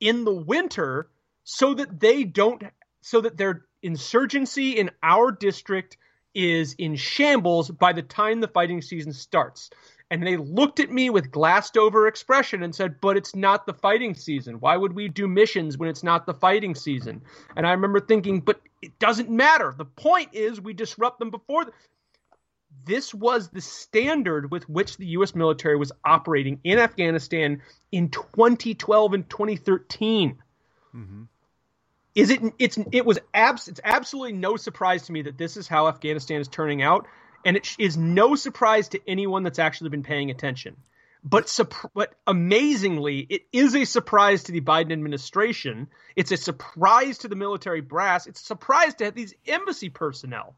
in the winter so that they don't so that their insurgency in our district is in shambles by the time the fighting season starts. And they looked at me with glassed over expression and said, But it's not the fighting season. Why would we do missions when it's not the fighting season? And I remember thinking, But it doesn't matter. The point is, we disrupt them before. This was the standard with which the U.S. military was operating in Afghanistan in 2012 and 2013. Mm-hmm is it it's it was abs it's absolutely no surprise to me that this is how Afghanistan is turning out and it is no surprise to anyone that's actually been paying attention. But but amazingly it is a surprise to the Biden administration. It's a surprise to the military brass. It's a surprise to these embassy personnel.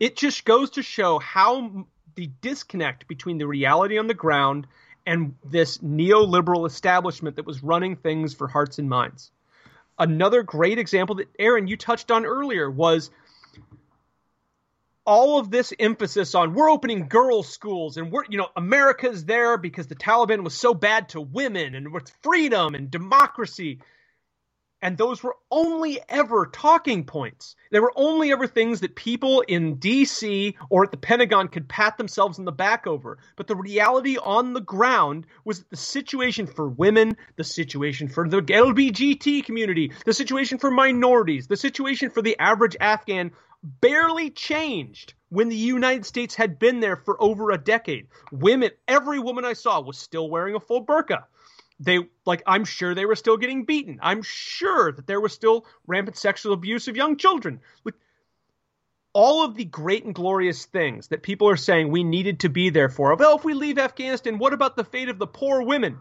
It just goes to show how the disconnect between the reality on the ground and this neoliberal establishment that was running things for hearts and minds Another great example that Aaron you touched on earlier was all of this emphasis on we're opening girls' schools and we're, you know, America's there because the Taliban was so bad to women and with freedom and democracy. And those were only ever talking points. They were only ever things that people in DC or at the Pentagon could pat themselves in the back over. But the reality on the ground was that the situation for women, the situation for the LBGT community, the situation for minorities, the situation for the average Afghan barely changed when the United States had been there for over a decade. Women, every woman I saw was still wearing a full burqa they like i'm sure they were still getting beaten. I'm sure that there was still rampant sexual abuse of young children. Like all of the great and glorious things that people are saying we needed to be there for. Well if we leave afghanistan what about the fate of the poor women?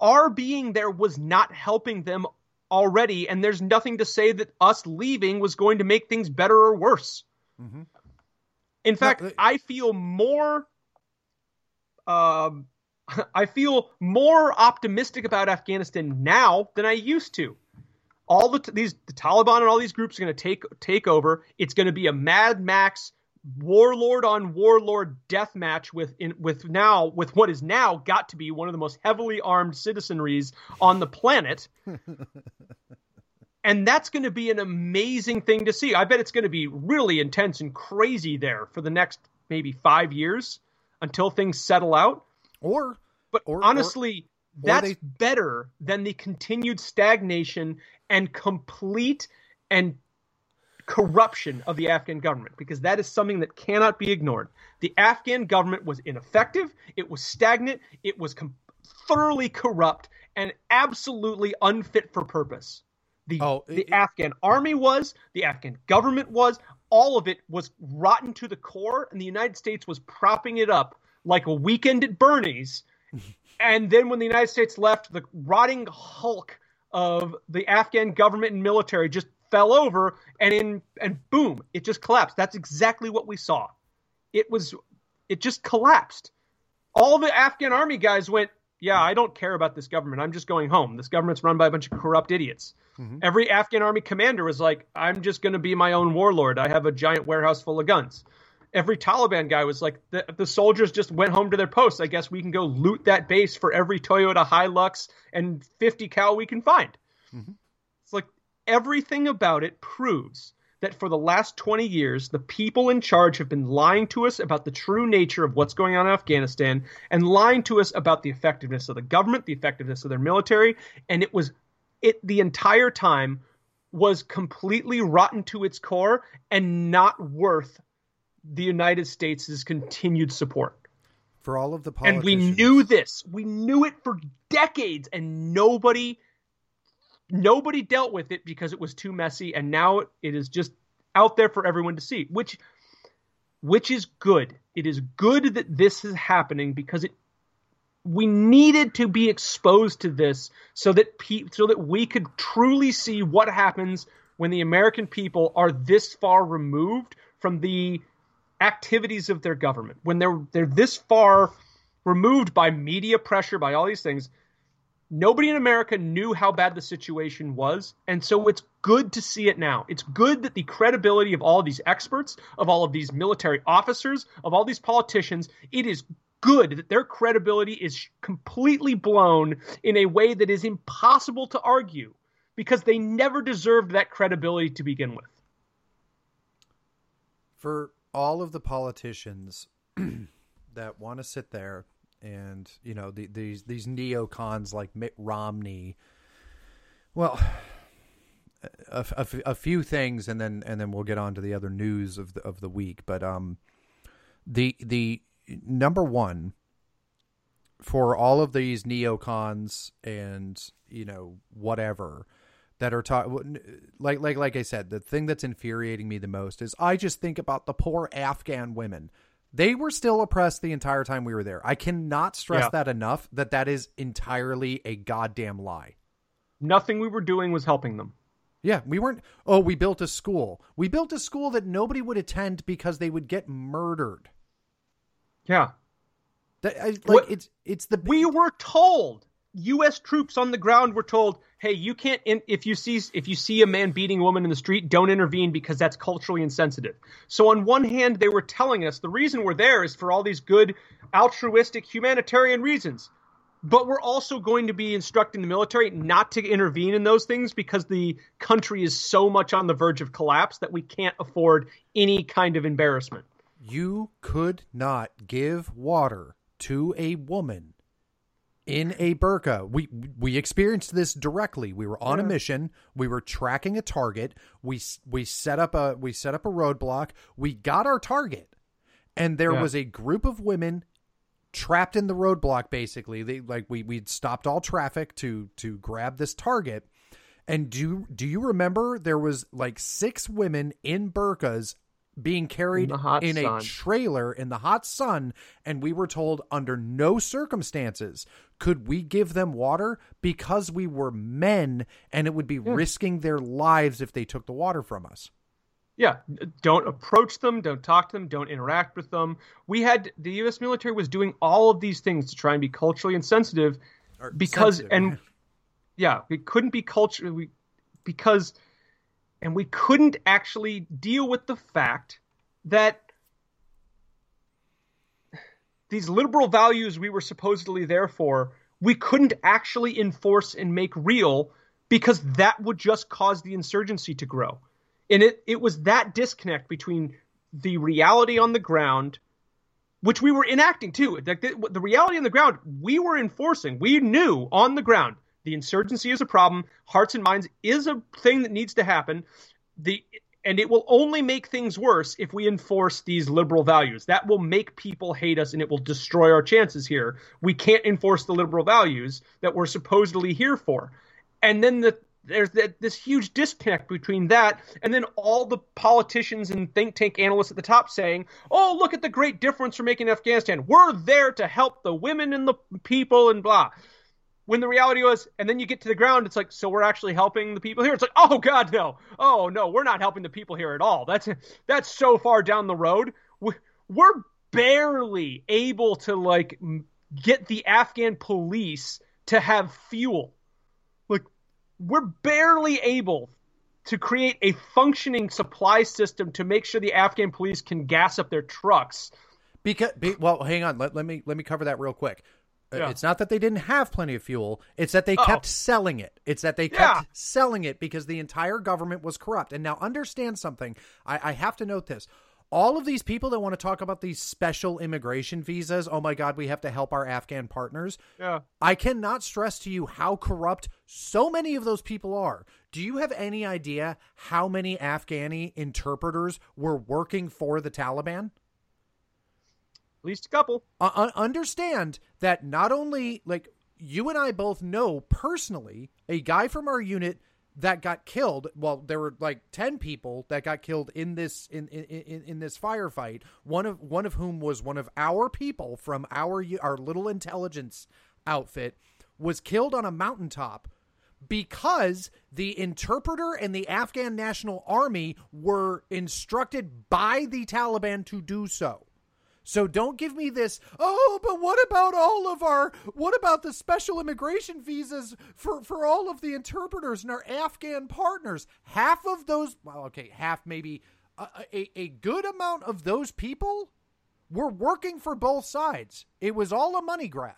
Our being there was not helping them already and there's nothing to say that us leaving was going to make things better or worse. Mm-hmm. in fact no, i feel more um, [laughs] I feel more optimistic about Afghanistan now than I used to. All the these the Taliban and all these groups are going to take take over. It's going to be a Mad Max warlord on warlord death match with in, with now with what is now got to be one of the most heavily armed citizenries on the planet. [laughs] and that's going to be an amazing thing to see. I bet it's going to be really intense and crazy there for the next maybe 5 years until things settle out.
Or,
but
or,
honestly, or, that's they... better than the continued stagnation and complete and corruption of the Afghan government because that is something that cannot be ignored. The Afghan government was ineffective, it was stagnant, it was com- thoroughly corrupt and absolutely unfit for purpose. The, oh, it, the Afghan army was, the Afghan government was, all of it was rotten to the core, and the United States was propping it up like a weekend at Bernie's. And then when the United States left, the rotting hulk of the Afghan government and military just fell over and in and boom, it just collapsed. That's exactly what we saw. It was it just collapsed. All the Afghan army guys went, "Yeah, I don't care about this government. I'm just going home. This government's run by a bunch of corrupt idiots." Mm-hmm. Every Afghan army commander was like, "I'm just going to be my own warlord. I have a giant warehouse full of guns." Every Taliban guy was like, the, the soldiers just went home to their posts. I guess we can go loot that base for every Toyota Hilux and 50 cal we can find. Mm-hmm. It's like everything about it proves that for the last 20 years, the people in charge have been lying to us about the true nature of what's going on in Afghanistan and lying to us about the effectiveness of the government, the effectiveness of their military. And it was, it the entire time was completely rotten to its core and not worth the United States' continued support.
For all of the
politicians. And we knew this. We knew it for decades, and nobody nobody dealt with it because it was too messy, and now it is just out there for everyone to see, which which is good. It is good that this is happening because it we needed to be exposed to this so that pe- so that we could truly see what happens when the American people are this far removed from the activities of their government, when they're they're this far removed by media pressure, by all these things, nobody in America knew how bad the situation was, and so it's good to see it now. It's good that the credibility of all of these experts, of all of these military officers, of all these politicians, it is good that their credibility is completely blown in a way that is impossible to argue because they never deserved that credibility to begin with.
For all of the politicians [clears throat] that want to sit there and you know the, these these neocons like Mitt Romney. Well, a, a, a, few things, and then and then we'll get on to the other news of the of the week. But um, the the number one for all of these neocons and you know whatever that are taught like like like I said, the thing that's infuriating me the most is I just think about the poor Afghan women. They were still oppressed the entire time we were there. I cannot stress yeah. that enough that that is entirely a goddamn lie.
Nothing we were doing was helping them.
Yeah, we weren't. Oh, we built a school. We built a school that nobody would attend because they would get murdered.
Yeah,
that, I, like what, it's it's the
we were told U.S. troops on the ground were told, "Hey, you can't. In, if you see if you see a man beating a woman in the street, don't intervene because that's culturally insensitive." So on one hand, they were telling us the reason we're there is for all these good, altruistic, humanitarian reasons, but we're also going to be instructing the military not to intervene in those things because the country is so much on the verge of collapse that we can't afford any kind of embarrassment.
You could not give water to a woman in a burqa. We we experienced this directly. We were on yeah. a mission. We were tracking a target. We we set up a we set up a roadblock. We got our target, and there yeah. was a group of women trapped in the roadblock. Basically, they like we we'd stopped all traffic to to grab this target. And do do you remember there was like six women in burqas being carried in, in a trailer in the hot sun and we were told under no circumstances could we give them water because we were men and it would be yeah. risking their lives if they took the water from us
yeah don't approach them don't talk to them don't interact with them we had the us military was doing all of these things to try and be culturally insensitive or because sensitive. and yeah we couldn't be culturally because and we couldn't actually deal with the fact that these liberal values we were supposedly there for, we couldn't actually enforce and make real because that would just cause the insurgency to grow. And it, it was that disconnect between the reality on the ground, which we were enacting too. Like the, the reality on the ground, we were enforcing. We knew on the ground the insurgency is a problem. Hearts and minds is a thing that needs to happen the and it will only make things worse if we enforce these liberal values. That will make people hate us and it will destroy our chances here. We can't enforce the liberal values that we're supposedly here for. And then the, there's this huge disconnect between that and then all the politicians and think tank analysts at the top saying, oh, look at the great difference we're making in Afghanistan. We're there to help the women and the people and blah when the reality was, and then you get to the ground, it's like, so we're actually helping the people here. It's like, oh God, no, oh no, we're not helping the people here at all. That's that's so far down the road. We're barely able to like get the Afghan police to have fuel. Like, we're barely able to create a functioning supply system to make sure the Afghan police can gas up their trucks.
Because, well, hang on. Let, let me let me cover that real quick. Uh, yeah. It's not that they didn't have plenty of fuel. It's that they Uh-oh. kept selling it. It's that they kept yeah. selling it because the entire government was corrupt. And now understand something. I, I have to note this. All of these people that want to talk about these special immigration visas, oh my God, we have to help our Afghan partners.
Yeah.
I cannot stress to you how corrupt so many of those people are. Do you have any idea how many Afghani interpreters were working for the Taliban?
At least a couple.
Uh, understand that not only like you and I both know personally a guy from our unit that got killed. Well, there were like ten people that got killed in this in in, in this firefight. One of one of whom was one of our people from our our little intelligence outfit was killed on a mountaintop because the interpreter and the Afghan National Army were instructed by the Taliban to do so. So don't give me this, oh, but what about all of our, what about the special immigration visas for, for all of the interpreters and our Afghan partners? Half of those, well, okay, half maybe, a, a, a good amount of those people were working for both sides. It was all a money grab.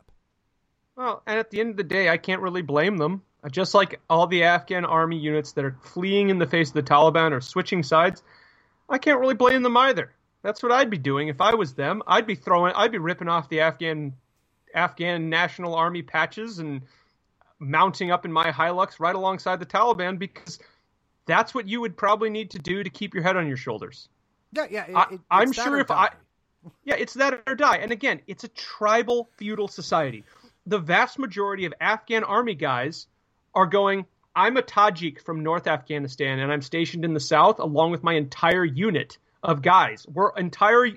Well, and at the end of the day, I can't really blame them. Just like all the Afghan army units that are fleeing in the face of the Taliban or switching sides, I can't really blame them either. That's what I'd be doing if I was them. I'd be throwing, I'd be ripping off the Afghan, Afghan National Army patches and mounting up in my Hilux right alongside the Taliban because that's what you would probably need to do to keep your head on your shoulders.
Yeah, yeah. It, I,
am sure if I, [laughs] yeah, it's that or die. And again, it's a tribal feudal society. The vast majority of Afghan army guys are going. I'm a Tajik from North Afghanistan, and I'm stationed in the south along with my entire unit of guys. We're entire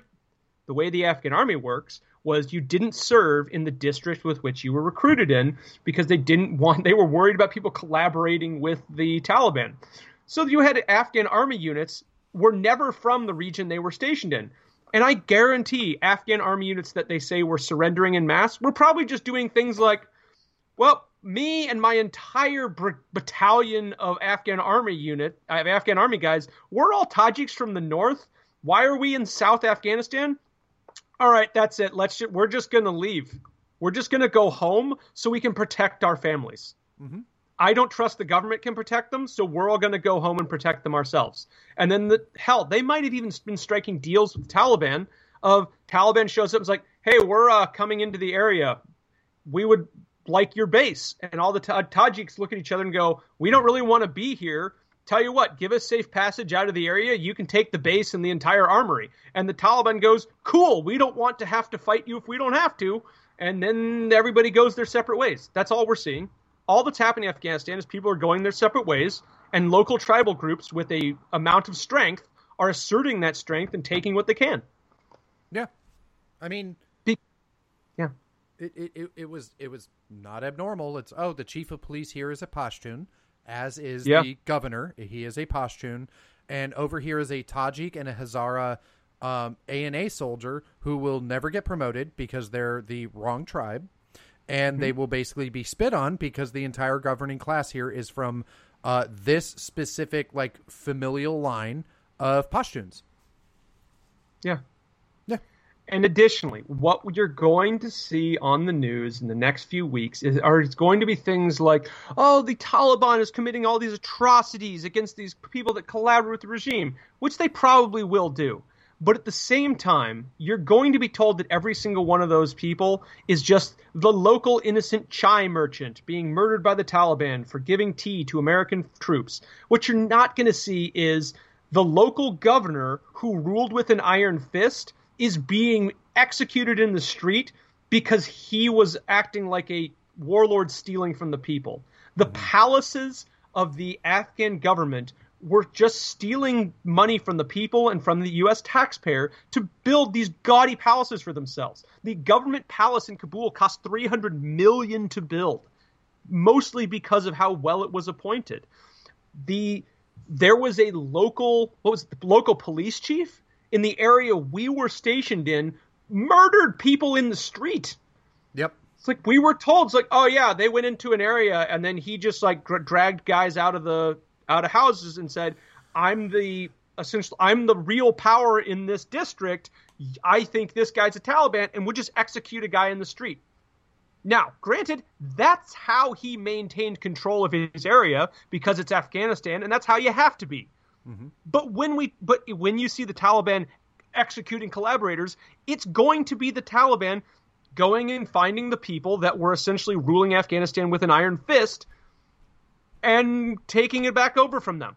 the way the Afghan army works was you didn't serve in the district with which you were recruited in because they didn't want they were worried about people collaborating with the Taliban. So you had Afghan army units were never from the region they were stationed in. And I guarantee Afghan army units that they say were surrendering in mass were probably just doing things like Well, me and my entire br- battalion of Afghan army unit, have Afghan army guys, we're all Tajiks from the north. Why are we in South Afghanistan? All right, that's it. Let's just, we're just going to leave. We're just going to go home so we can protect our families. Mm-hmm. I don't trust the government can protect them, so we're all going to go home and protect them ourselves. And then the hell, they might have even been striking deals with the Taliban. Of Taliban shows up and is like, "Hey, we're uh, coming into the area. We would like your base." And all the Tajiks look at each other and go, "We don't really want to be here." Tell you what, give us safe passage out of the area. You can take the base and the entire armory. And the Taliban goes, "Cool. We don't want to have to fight you if we don't have to." And then everybody goes their separate ways. That's all we're seeing all that's happening in Afghanistan is people are going their separate ways, and local tribal groups with a amount of strength are asserting that strength and taking what they can.
Yeah, I mean,
Be- yeah,
it, it it was it was not abnormal. It's oh, the chief of police here is a Pashtun, as is yeah. the governor. He is a Pashtun, and over here is a Tajik and a Hazara um, ANA soldier who will never get promoted because they're the wrong tribe and mm-hmm. they will basically be spit on because the entire governing class here is from uh, this specific like familial line of Pashtuns. Yeah.
And additionally, what you're going to see on the news in the next few weeks is are going to be things like, oh, the Taliban is committing all these atrocities against these people that collaborate with the regime, which they probably will do. But at the same time, you're going to be told that every single one of those people is just the local innocent chai merchant being murdered by the Taliban for giving tea to American troops. What you're not going to see is the local governor who ruled with an iron fist is being executed in the street because he was acting like a warlord stealing from the people. The mm-hmm. palaces of the Afghan government were just stealing money from the people and from the U.S. taxpayer to build these gaudy palaces for themselves. The government palace in Kabul cost 300 million to build, mostly because of how well it was appointed. The there was a local what was it, the local police chief in the area we were stationed in murdered people in the street.
Yep.
It's like we were told, it's like, oh yeah, they went into an area and then he just like dragged guys out of the out of houses and said, "I'm the essentially I'm the real power in this district. I think this guy's a Taliban, and we'll just execute a guy in the street." Now, granted, that's how he maintained control of his area because it's Afghanistan, and that's how you have to be. Mm-hmm. But when we, but when you see the Taliban executing collaborators, it's going to be the Taliban going and finding the people that were essentially ruling Afghanistan with an iron fist and taking it back over from them.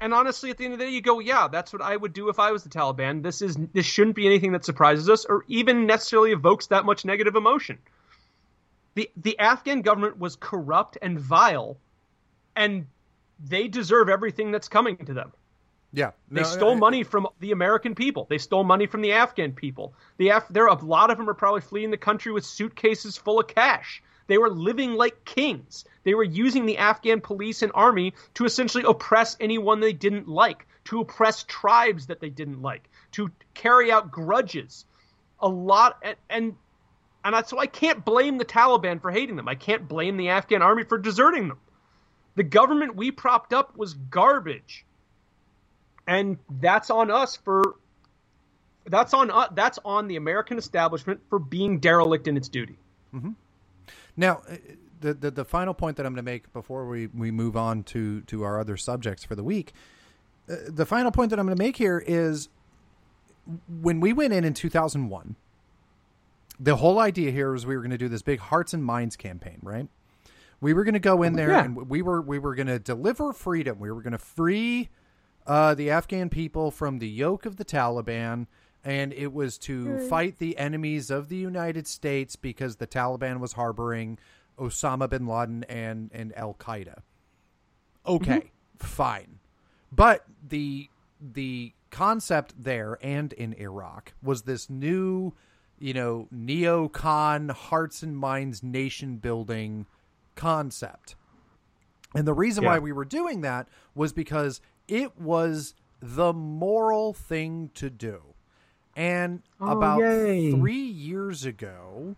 And honestly, at the end of the day, you go, yeah, that's what I would do if I was the Taliban. This is this shouldn't be anything that surprises us or even necessarily evokes that much negative emotion. The the Afghan government was corrupt and vile, and they deserve everything that's coming to them.
Yeah,
no, they stole I, money from the American people. They stole money from the Afghan people. The Af- there a lot of them are probably fleeing the country with suitcases full of cash. They were living like kings. They were using the Afghan police and army to essentially oppress anyone they didn't like, to oppress tribes that they didn't like, to carry out grudges. A lot, and and, and so I can't blame the Taliban for hating them. I can't blame the Afghan army for deserting them. The government we propped up was garbage, and that's on us for. That's on uh, that's on the American establishment for being derelict in its duty.
Mm-hmm. Now, uh, the, the, the final point that I'm going to make before we, we move on to, to our other subjects for the week, uh, the final point that I'm going to make here is when we went in in 2001, the whole idea here was we were going to do this big hearts and minds campaign, right? We were going to go in there yeah. and we were we were going to deliver freedom. We were going to free uh, the Afghan people from the yoke of the Taliban and it was to mm. fight the enemies of the United States because the Taliban was harboring Osama bin Laden and and Al Qaeda. Okay, mm-hmm. fine, but the the concept there and in Iraq was this new, you know, neocon hearts and minds nation building concept. And the reason yeah. why we were doing that was because it was the moral thing to do. And oh, about yay. three years ago,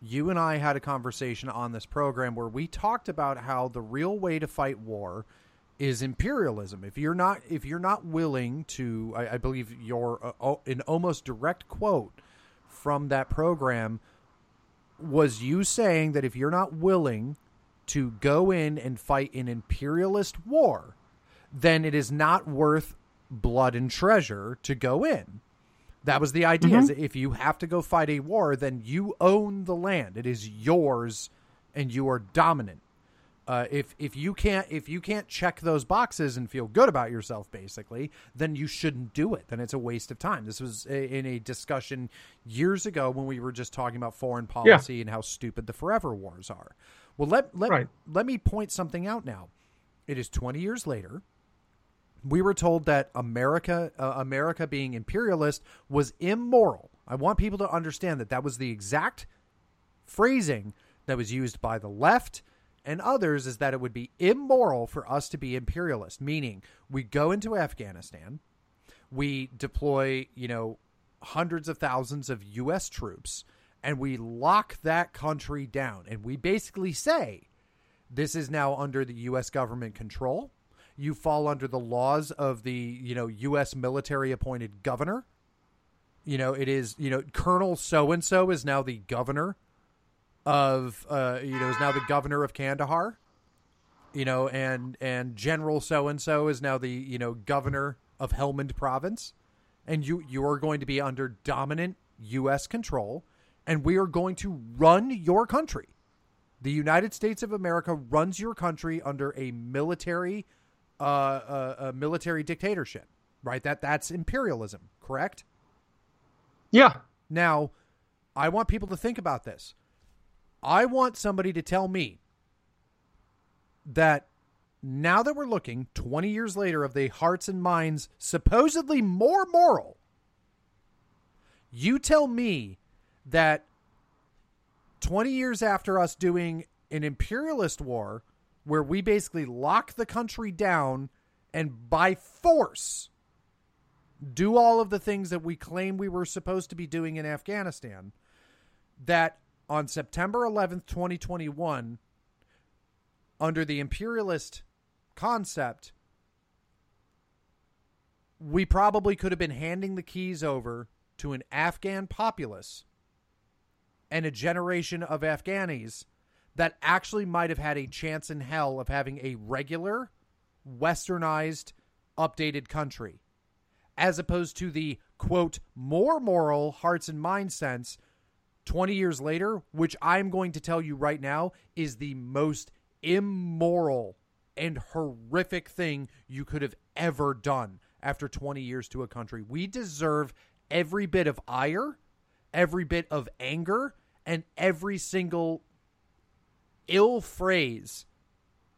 you and I had a conversation on this program where we talked about how the real way to fight war is imperialism. If you're not if you're not willing to, I, I believe your uh, an almost direct quote from that program was you saying that if you're not willing to go in and fight an imperialist war, then it is not worth blood and treasure to go in. That was the idea. Mm-hmm. if you have to go fight a war, then you own the land. It is yours, and you are dominant. Uh, if if you can't if you can't check those boxes and feel good about yourself, basically, then you shouldn't do it. Then it's a waste of time. This was a, in a discussion years ago when we were just talking about foreign policy yeah. and how stupid the forever wars are. Well, let let right. let me point something out now. It is twenty years later we were told that America, uh, America being imperialist, was immoral. I want people to understand that that was the exact phrasing that was used by the left and others is that it would be immoral for us to be imperialist, meaning we go into Afghanistan, we deploy, you know, hundreds of thousands of U.S. troops, and we lock that country down. And we basically say this is now under the U.S. government control you fall under the laws of the you know U.S. military appointed governor. You know, it is you know Colonel so and so is now the governor of uh, you know is now the governor of Kandahar. You know, and and General so and so is now the you know governor of Helmand province, and you you are going to be under dominant U.S. control, and we are going to run your country. The United States of America runs your country under a military uh, a, a military dictatorship, right? That that's imperialism, correct?
Yeah.
Now, I want people to think about this. I want somebody to tell me that now that we're looking 20 years later of the hearts and minds supposedly more moral, you tell me that 20 years after us doing an imperialist war, where we basically lock the country down and by force do all of the things that we claim we were supposed to be doing in Afghanistan, that on September 11th, 2021, under the imperialist concept, we probably could have been handing the keys over to an Afghan populace and a generation of Afghanis that actually might have had a chance in hell of having a regular, westernized, updated country, as opposed to the quote, more moral hearts and mind sense 20 years later, which I'm going to tell you right now is the most immoral and horrific thing you could have ever done after 20 years to a country. We deserve every bit of ire, every bit of anger, and every single ill phrase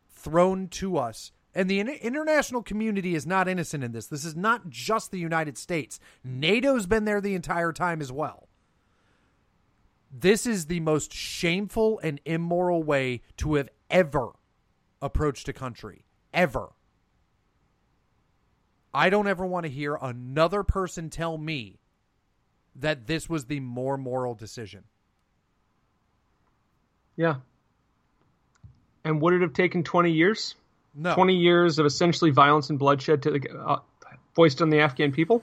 thrown to us. And the international community is not innocent in this. This is not just the United States. NATO's been there the entire time as well. This is the most shameful and immoral way to have ever approached a country. Ever. I don't ever want to hear another person tell me that this was the more moral decision.
Yeah, and would it have taken 20 years?
No.
20 years of essentially violence and bloodshed to uh, foist on the Afghan people?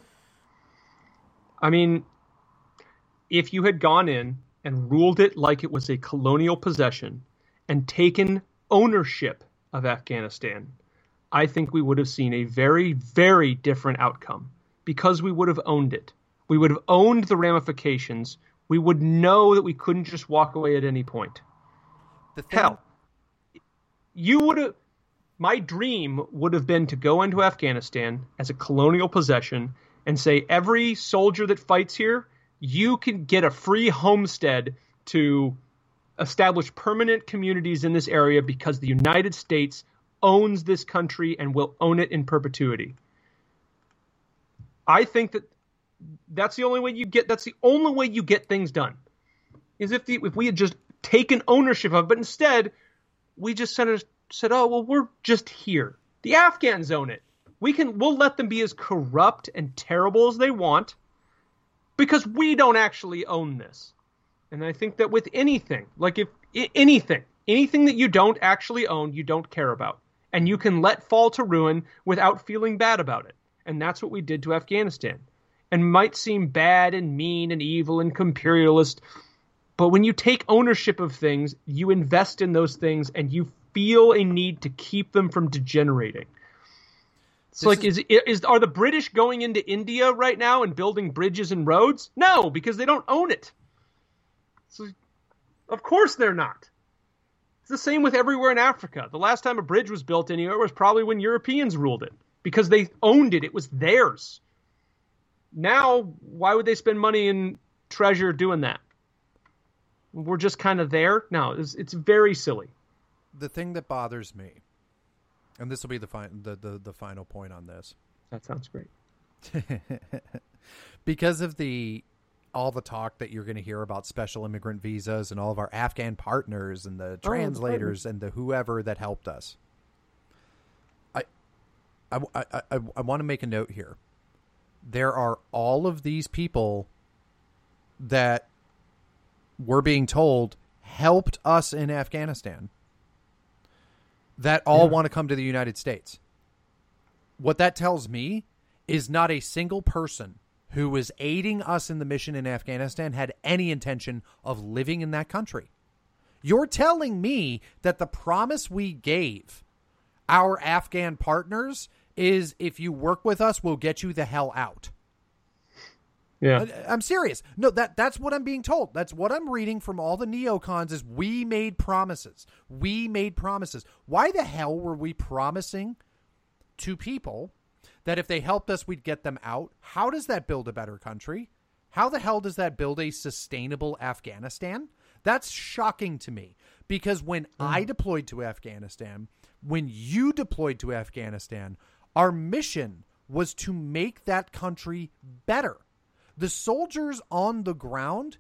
I mean, if you had gone in and ruled it like it was a colonial possession and taken ownership of Afghanistan, I think we would have seen a very, very different outcome because we would have owned it. We would have owned the ramifications. We would know that we couldn't just walk away at any point. The thing, Hell, you would have my dream would have been to go into Afghanistan as a colonial possession and say every soldier that fights here, you can get a free homestead to establish permanent communities in this area because the United States owns this country and will own it in perpetuity. I think that that's the only way you get that's the only way you get things done. Is if the, if we had just taken ownership of it, but instead we just said, said, oh, well, we're just here. The Afghans own it. We can, we'll let them be as corrupt and terrible as they want because we don't actually own this. And I think that with anything, like if anything, anything that you don't actually own, you don't care about. And you can let fall to ruin without feeling bad about it. And that's what we did to Afghanistan. And might seem bad and mean and evil and imperialist, but when you take ownership of things, you invest in those things and you feel a need to keep them from degenerating. It's like is, is is are the British going into India right now and building bridges and roads? No, because they don't own it. So, of course they're not. It's the same with everywhere in Africa. The last time a bridge was built anywhere was probably when Europeans ruled it because they owned it. It was theirs. Now, why would they spend money and treasure doing that? We're just kind of there. No, it's, it's very silly.
The thing that bothers me, and this will be the, fi- the, the, the final point on this.
That sounds great. [laughs]
because of the all the talk that you're going to hear about special immigrant visas and all of our Afghan partners and the oh, translators oh, and the whoever that helped us. I, I, I, I, I want to make a note here. There are all of these people that we're being told helped us in Afghanistan that all yeah. want to come to the United States. What that tells me is not a single person who was aiding us in the mission in Afghanistan had any intention of living in that country. You're telling me that the promise we gave our Afghan partners is if you work with us, we'll get you the hell out.
Yeah.
I'm serious. No, that that's what I'm being told. That's what I'm reading from all the neocons is we made promises. We made promises. Why the hell were we promising to people that if they helped us, we'd get them out. How does that build a better country? How the hell does that build a sustainable Afghanistan? That's shocking to me because when mm. I deployed to Afghanistan, when you deployed to Afghanistan, our mission was to make that country better. The soldiers on the ground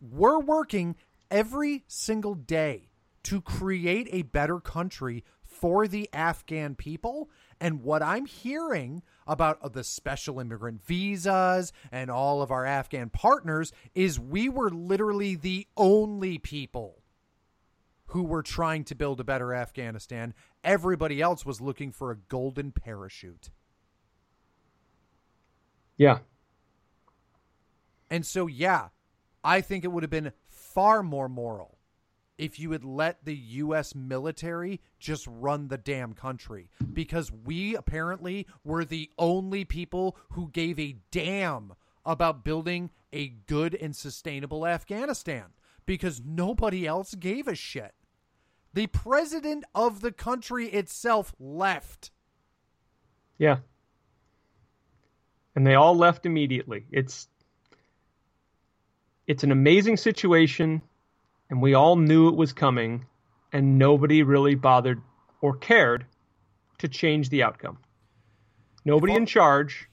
were working every single day to create a better country for the Afghan people. And what I'm hearing about uh, the special immigrant visas and all of our Afghan partners is we were literally the only people who were trying to build a better Afghanistan. Everybody else was looking for a golden parachute.
Yeah.
And so, yeah, I think it would have been far more moral if you had let the U.S. military just run the damn country because we apparently were the only people who gave a damn about building a good and sustainable Afghanistan because nobody else gave a shit. The president of the country itself left.
Yeah. And they all left immediately. It's it's an amazing situation and we all knew it was coming, and nobody really bothered or cared to change the outcome. Nobody all, in charge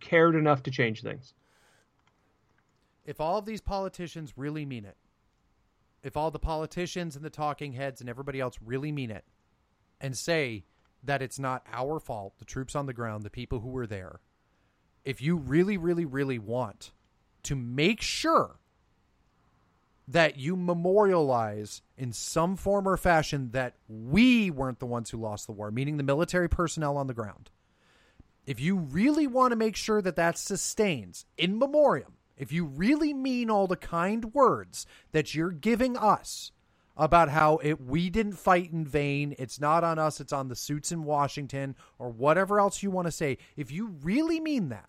cared enough to change things.
If all of these politicians really mean it, if all the politicians and the talking heads and everybody else really mean it and say that it's not our fault, the troops on the ground, the people who were there, if you really, really, really want to make sure that you memorialize in some form or fashion that we weren't the ones who lost the war, meaning the military personnel on the ground. If you really want to make sure that that sustains in memoriam, if you really mean all the kind words that you're giving us about how it we didn't fight in vain, it's not on us, it's on the suits in Washington or whatever else you want to say, if you really mean that,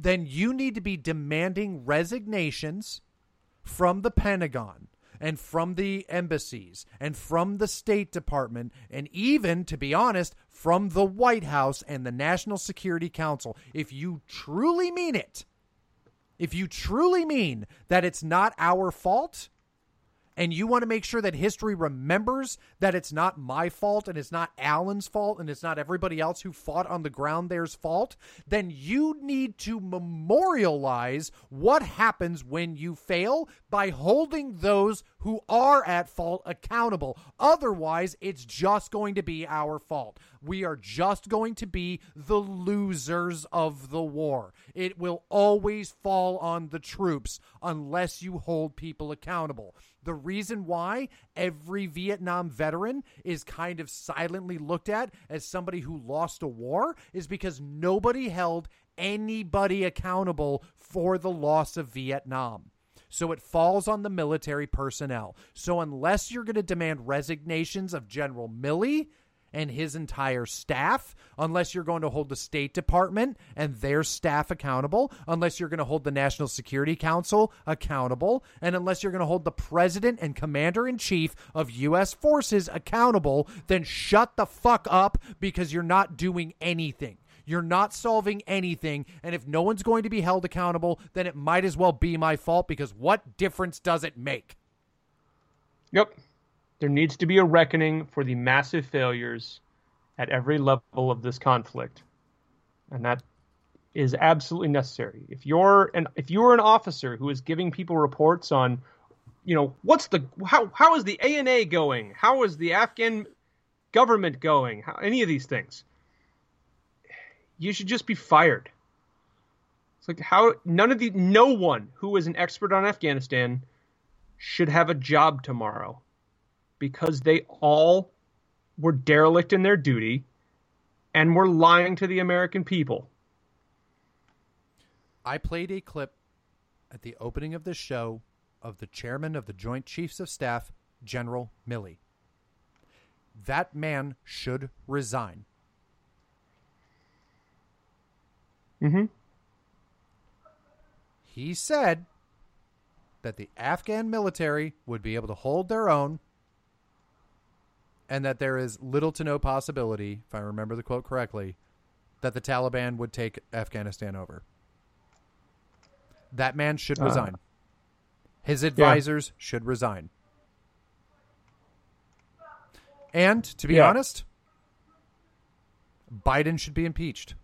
then you need to be demanding resignations from the Pentagon and from the embassies and from the State Department and even, to be honest, from the White House and the National Security Council. If you truly mean it, if you truly mean that it's not our fault, and you want to make sure that history remembers that it's not my fault and it's not Alan's fault and it's not everybody else who fought on the ground there's fault, then you need to memorialize what happens when you fail by holding those who are at fault accountable. Otherwise, it's just going to be our fault. We are just going to be the losers of the war. It will always fall on the troops unless you hold people accountable. The reason why every Vietnam veteran is kind of silently looked at as somebody who lost a war is because nobody held anybody accountable for the loss of Vietnam. So it falls on the military personnel. So unless you're going to demand resignations of General Milley and his entire staff, unless you're going to hold the State Department and their staff accountable, unless you're going to hold the National Security Council accountable, and unless you're going to hold the President and Commander in Chief of U.S. forces accountable, then shut the fuck up because you're not doing anything. You're not solving anything. And if no one's going to be held accountable, then it might as well be my fault because what difference does it make?
Yep. There needs to be a reckoning for the massive failures at every level of this conflict. And that is absolutely necessary. If you're an if you're an officer who is giving people reports on, you know, what's the how how is the ANA going? How is the Afghan government going? How, any of these things you should just be fired. It's like how none of the no one who is an expert on Afghanistan should have a job tomorrow because they all were derelict in their duty and were lying to the American people.
I played a clip at the opening of the show of the chairman of the Joint Chiefs of Staff, General Milley. That man should resign.
Mm-hmm.
He said that the Afghan military would be able to hold their own and that there is little to no possibility, if I remember the quote correctly, that the Taliban would take Afghanistan over. That man should
Uh,
resign. His advisors should resign. And to be
Yeah.
honest, Biden should be impeached.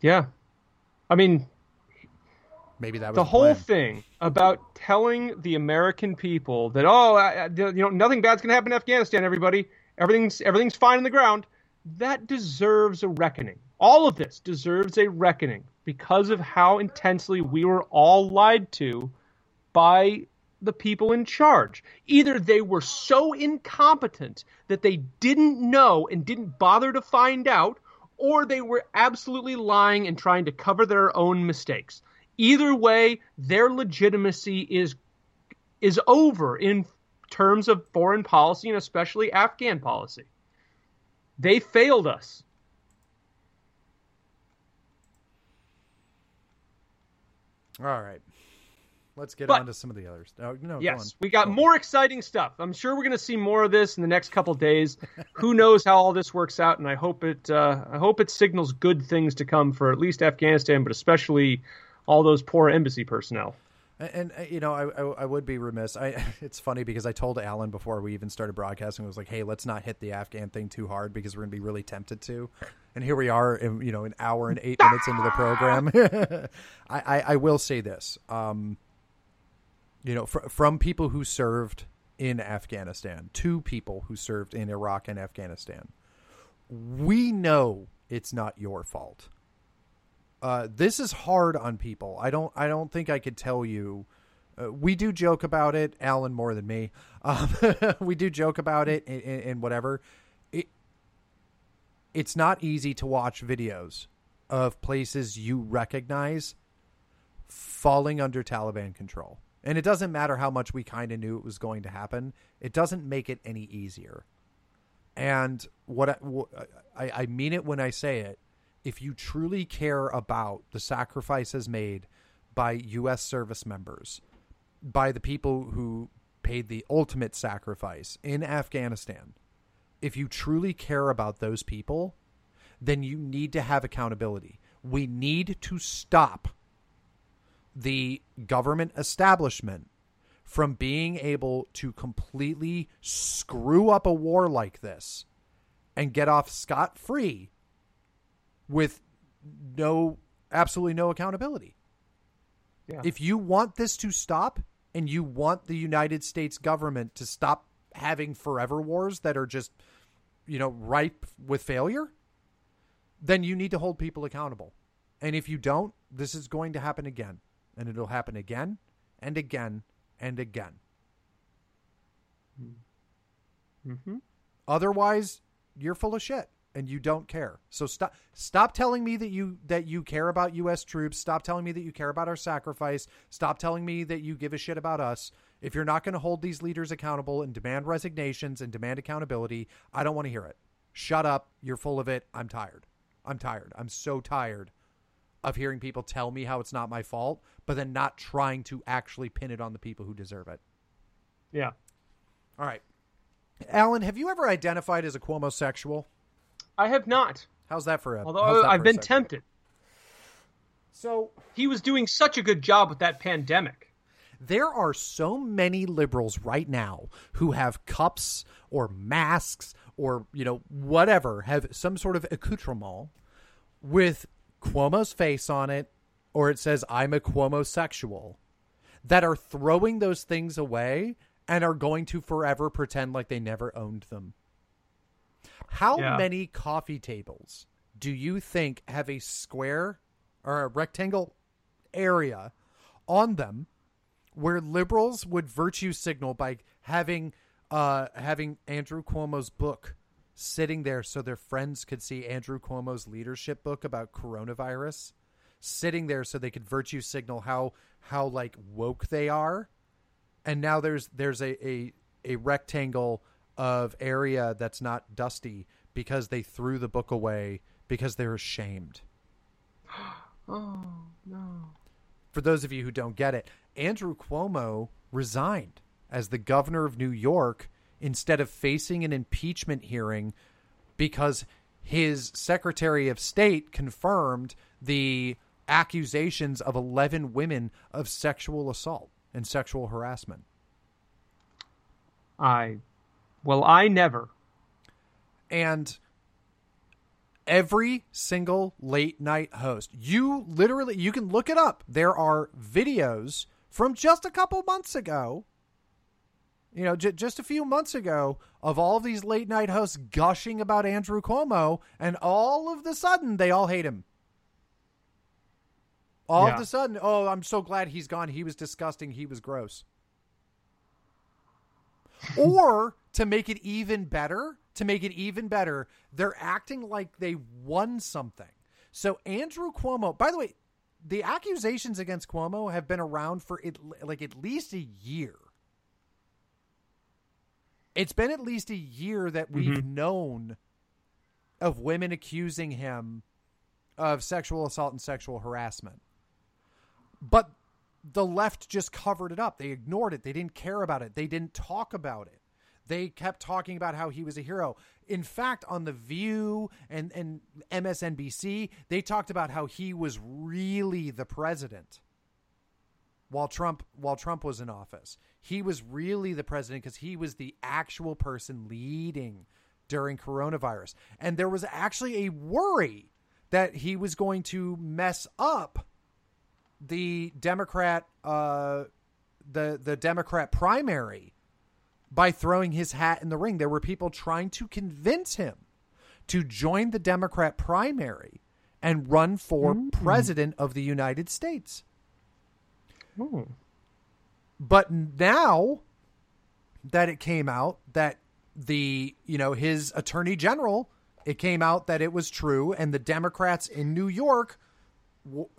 Yeah. I mean,
Maybe that was
the
the
whole thing about telling the American people that oh, I, I- you know, nothing bad's going to happen in Afghanistan. Everybody, everything's everything's fine on the ground. That deserves a reckoning. All of this deserves a reckoning because of how intensely we were all lied to by the people in charge. Either they were so incompetent that they didn't know and didn't bother to find out, or they were absolutely lying and trying to cover their own mistakes. Either way, their legitimacy is is over in terms of foreign policy and especially Afghan policy. They failed us.
All right. Let's get
But-
on to some of the others. No, go
Yes,
on.
we got more exciting stuff. I'm sure we're going to see more of this in the next couple days. Who [laughs] knows how all this works out? And I hope it. Uh, I hope it signals good things to come for at least Afghanistan, but especially all those poor embassy personnel.
And, and uh, you know, I, I I would be remiss. I [laughs] it's funny because I told Alan before we even started broadcasting, I was like, "Hey, let's not hit the Afghan thing too hard because we're gonna be really tempted to." And here we are, in, you know, an hour and eight minutes into the program. [laughs] I, I I will say this, um, you know, fr- from people who served in Afghanistan to people who served in Iraq and Afghanistan, we know it's not your fault uh, this is hard on people. I don't. I don't think I could tell you. Uh, we do joke about it, Alan more than me. Um, [laughs] we do joke about it and, and whatever. It. It's not easy to watch videos of places you recognize falling under Taliban control, and it doesn't matter how much we kind of knew it was going to happen. It doesn't make it any easier. And what I, I, I mean it when I say it if you truly care about the sacrifices made by U.S. service members, by the people who paid the ultimate sacrifice in Afghanistan, if you truly care about those people, then you need to have accountability. We need to stop the government establishment from being able to completely screw up a war like this and get off scot free with no absolutely no accountability.
Yeah.
If you want this to stop and you want the United States government to stop having forever wars that are just you know, ripe with failure, then you need to hold people accountable. And if you don't, this is going to happen again. And it'll happen again and again and again.
Mm-hmm.
Otherwise, you're full of shit and you don't care. So stop stop telling me that you that you care about US troops. Stop telling me that you care about our sacrifice. Stop telling me that you give a shit about us. If you're not going to hold these leaders accountable and demand resignations and demand accountability, I don't want to hear it. Shut up. You're full of it. I'm tired. I'm tired. I'm so tired of hearing people tell me how it's not my fault, but then not trying to actually pin it on the people who deserve it.
Yeah.
All right. Alan, have you ever identified as a Cuomo sexual?
I have not.
How's that for a?
Although I've been tempted.
So
He was doing such a good job with that pandemic.
there are so many liberals right now who have cups or masks or you know whatever have some sort of accoutrement with Cuomo's face on it or it says I'm a Cuomo sexual that are throwing those things away and are going to forever pretend like they never owned them. How
Yeah.
many coffee tables do you think have a square or a rectangle area on them where liberals would virtue signal by having uh having Andrew Cuomo's book sitting there so their friends could see Andrew Cuomo's leadership book about coronavirus sitting there so they could virtue signal how how like woke they are and now there's there's a a, a rectangle of area that's not dusty because they threw the book away because they're ashamed [gasps]
Oh no.
for those of you who don't get it, Andrew Cuomo resigned as the governor of New York instead of facing an impeachment hearing because his Secretary of State confirmed the accusations of 11 women of sexual assault and sexual harassment.
I well, I never.
and every single late night host you literally you can look it up. There are videos from just a couple months ago you know j- just a few months ago of all these late night hosts gushing about andrew cuomo and all of the sudden they all hate him. All
Yeah.
of the sudden oh i'm so glad he's gone. He was disgusting. He was gross. [laughs] Or to make it even better, to make it even better, they're acting like they won something. So Andrew Cuomo, by the way, the accusations against Cuomo have been around for it, like at least a year. It's been at least a year that we've mm-hmm. known of women accusing him of sexual assault and sexual harassment. But the left just covered it up. They ignored it. They didn't care about it. They didn't talk about it. They kept talking about how he was a hero. In fact, on The View and, and MSNBC, they talked about how he was really the president while Trump while Trump was in office. He was really the president because he was the actual person leading during coronavirus. And there was actually a worry that he was going to mess up the Democrat uh the the Democrat primary by throwing his hat in the ring. There were people trying to convince him to join the Democrat primary and run for president of the United States.
Hmm.
But now that it came out that the, you know, his attorney general, it came out that it was true and the Democrats in New York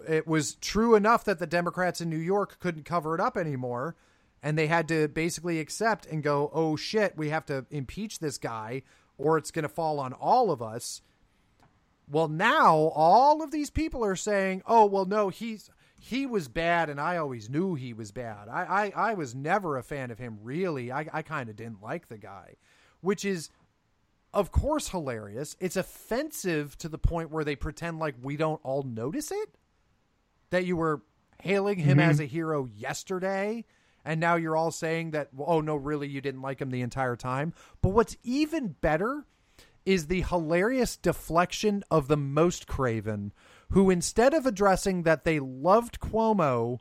it was true enough that the Democrats in New York couldn't cover it up anymore and they had to basically accept and go, "Oh shit, we have to impeach this guy or it's going to fall on all of us." Well, now all of these people are saying, "Oh, well no, he's he was bad and I always knew he was bad. I I, I was never a fan of him really. I I kind of didn't like the guy." Which is of course hilarious. It's offensive to the point where they pretend like we don't all notice it. That you were hailing him mm-hmm. as a hero yesterday and now you're all saying that well, oh no really you didn't like him the entire time. But what's even better is the hilarious deflection of the most craven who instead of addressing that they loved Cuomo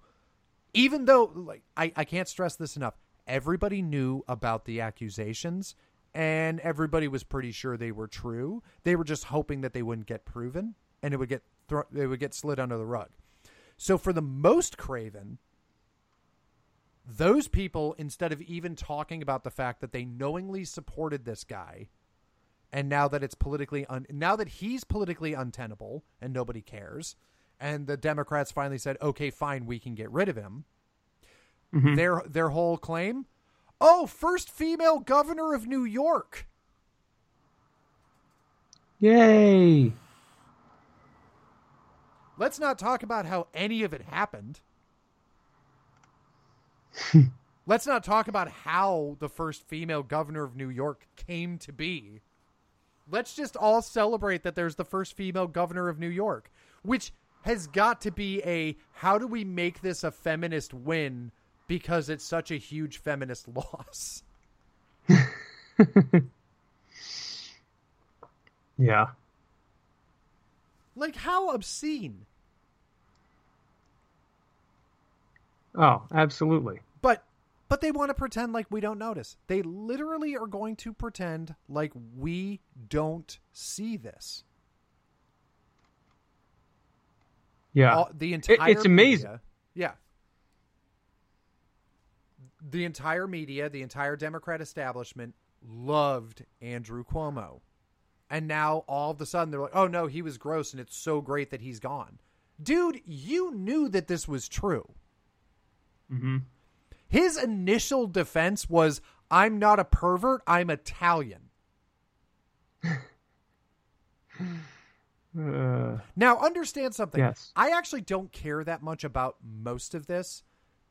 even though like I, I can't stress this enough everybody knew about the accusations and everybody was pretty sure they were true. They were just hoping that they wouldn't get proven and it would get they would get slid under the rug. So for the most craven, those people instead of even talking about the fact that they knowingly supported this guy and now that it's politically un- now that he's politically untenable and nobody cares and the democrats finally said okay fine we can get rid of him mm-hmm. their their whole claim oh first female governor of new york.
Yay!
let's not talk about how any of it happened [laughs] let's not talk about how the first female governor of new york came to be let's just all celebrate that there's the first female governor of New York, which has got to be a how do we make this a feminist win because it's such a huge feminist [laughs] loss. [laughs]
Yeah.
Like how obscene.
Oh, absolutely.
But they want to pretend like we don't notice. They literally are going to pretend like we don't see this.
Yeah.
All, the entire
it's amazing.
media- yeah. The entire media, the entire Democrat establishment loved Andrew Cuomo. And now all of a sudden they're like, oh no, he was gross and it's so great that he's gone. Dude, you knew that this was true.
hmm
His initial defense was, I'm not a pervert, I'm Italian.
Uh, [sighs]
Now, understand something.
Yes.
I actually don't care that much about most of this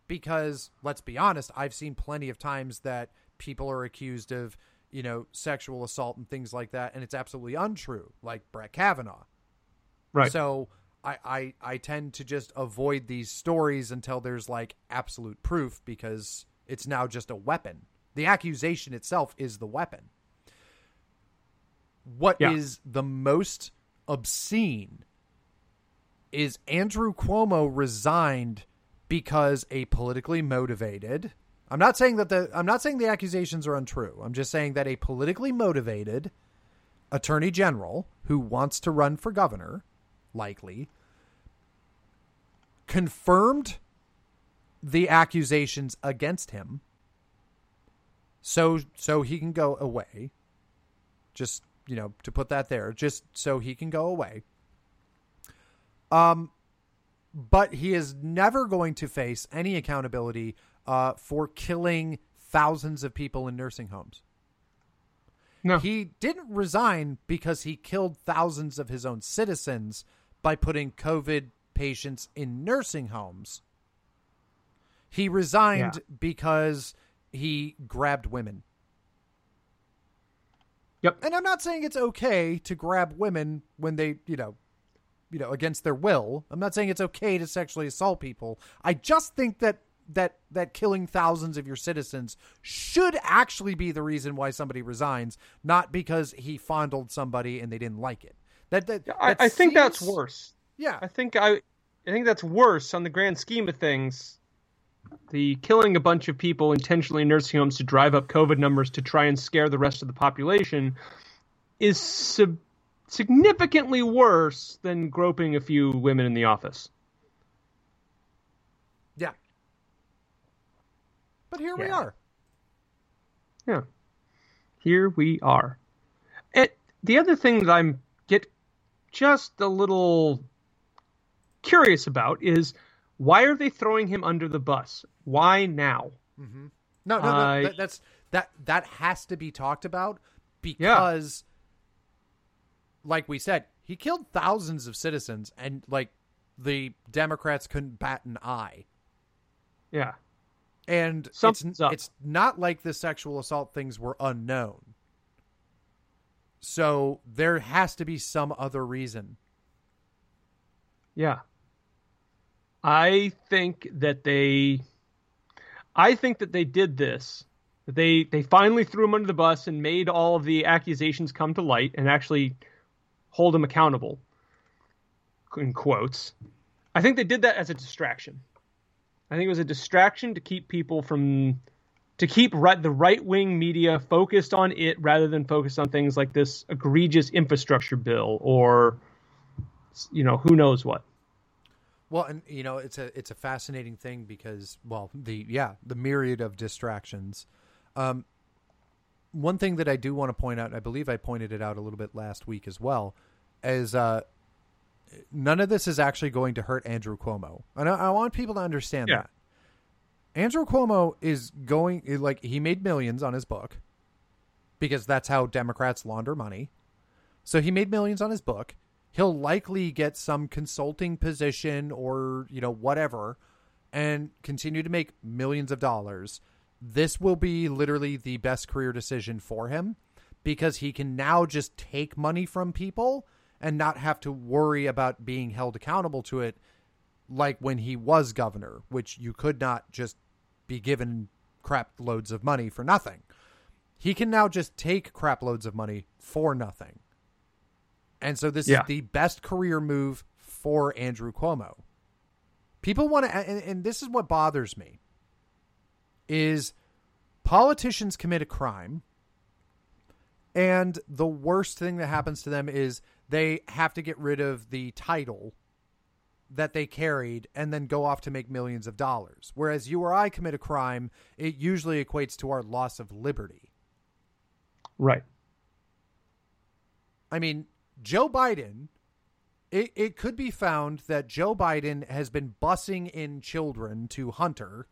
because, let's be honest, I've seen plenty of times that people are accused of, you know, sexual assault and things like that, and it's absolutely untrue, like Brett Kavanaugh.
right.
So I, I, I tend to just avoid these stories until there's like absolute proof because it's now just a weapon. The accusation itself is the weapon. What is
Yeah.
the most obscene is Andrew Cuomo resigned because a politically motivated I'm not saying that the I'm not saying the accusations are untrue. I'm just saying that a politically motivated attorney general who wants to run for governor likely confirmed the accusations against him so so he can go away. Just you know to put that there just so he can go away. Um but he is never going to face any accountability uh, for killing thousands of people in nursing homes.
No.
he didn't resign because he killed thousands of his own citizens by putting COVID patients in nursing homes. He resigned
Yeah.
because he grabbed women.
Yep.
And I'm not saying it's okay to grab women when they, you know, you know, against their will. I'm not saying it's okay to sexually assault people. I just think that that that killing thousands of your citizens should actually be the reason why somebody resigns, not because he fondled somebody and they didn't like it. That, that,
I,
that
I think that's worse.
Yeah,
I think I, I think that's worse on the grand scheme of things. The killing a bunch of people intentionally in nursing homes to drive up COVID numbers to try and scare the rest of the population is sub- significantly worse than groping a few women in the office.
yeah. But here we are.
Yeah. Here we are. And the other thing that I'm just a little curious about is why are they throwing him under the bus? Why now? Mm-hmm.
No, no, no.
I-
that, that's that that has to be talked about because, like we said, he killed thousands of citizens, and like the Democrats couldn't bat an eye.
Yeah.
And it's
up.
it's not like the sexual assault things were unknown. So there has to be some other reason.
Yeah. I think that they I think that they did this. They they finally threw him under the bus and made all of the accusations come to light and actually hold him accountable. In quotes. I think they did that as a distraction. I think it was a distraction to keep people from to keep right, the right wing media focused on it rather than focused on things like this egregious infrastructure bill or you know who knows what.
Well, and you know it's a it's a fascinating thing because well the yeah the myriad of distractions. Um, one thing that I do want to point out, and I believe I pointed it out a little bit last week as well, is uh, none of this is actually going to hurt Andrew Cuomo, and I, I want people to understand
Yeah.
that. Andrew Cuomo is going like he made millions on his book because that's how Democrats launder money. So he made millions on his book. He'll likely get some consulting position or, you know, whatever and continue to make millions of dollars. This will be literally the best career decision for him because he can now just take money from people and not have to worry about being held accountable to it like when he was governor, which you could not just be given crap loads of money for nothing. He can now just take crap loads of money for nothing. And so this
Yeah.
is the best career move for Andrew Cuomo. People want to and, and this is what bothers me is politicians commit a crime and the worst thing that happens to them is they have to get rid of the title that they carried and then go off to make millions of dollars. Whereas you or I commit a crime, it usually equates to our loss of liberty.
Right.
I mean, Joe Biden, it, it could be found that Joe Biden has been bussing in children to Hunter,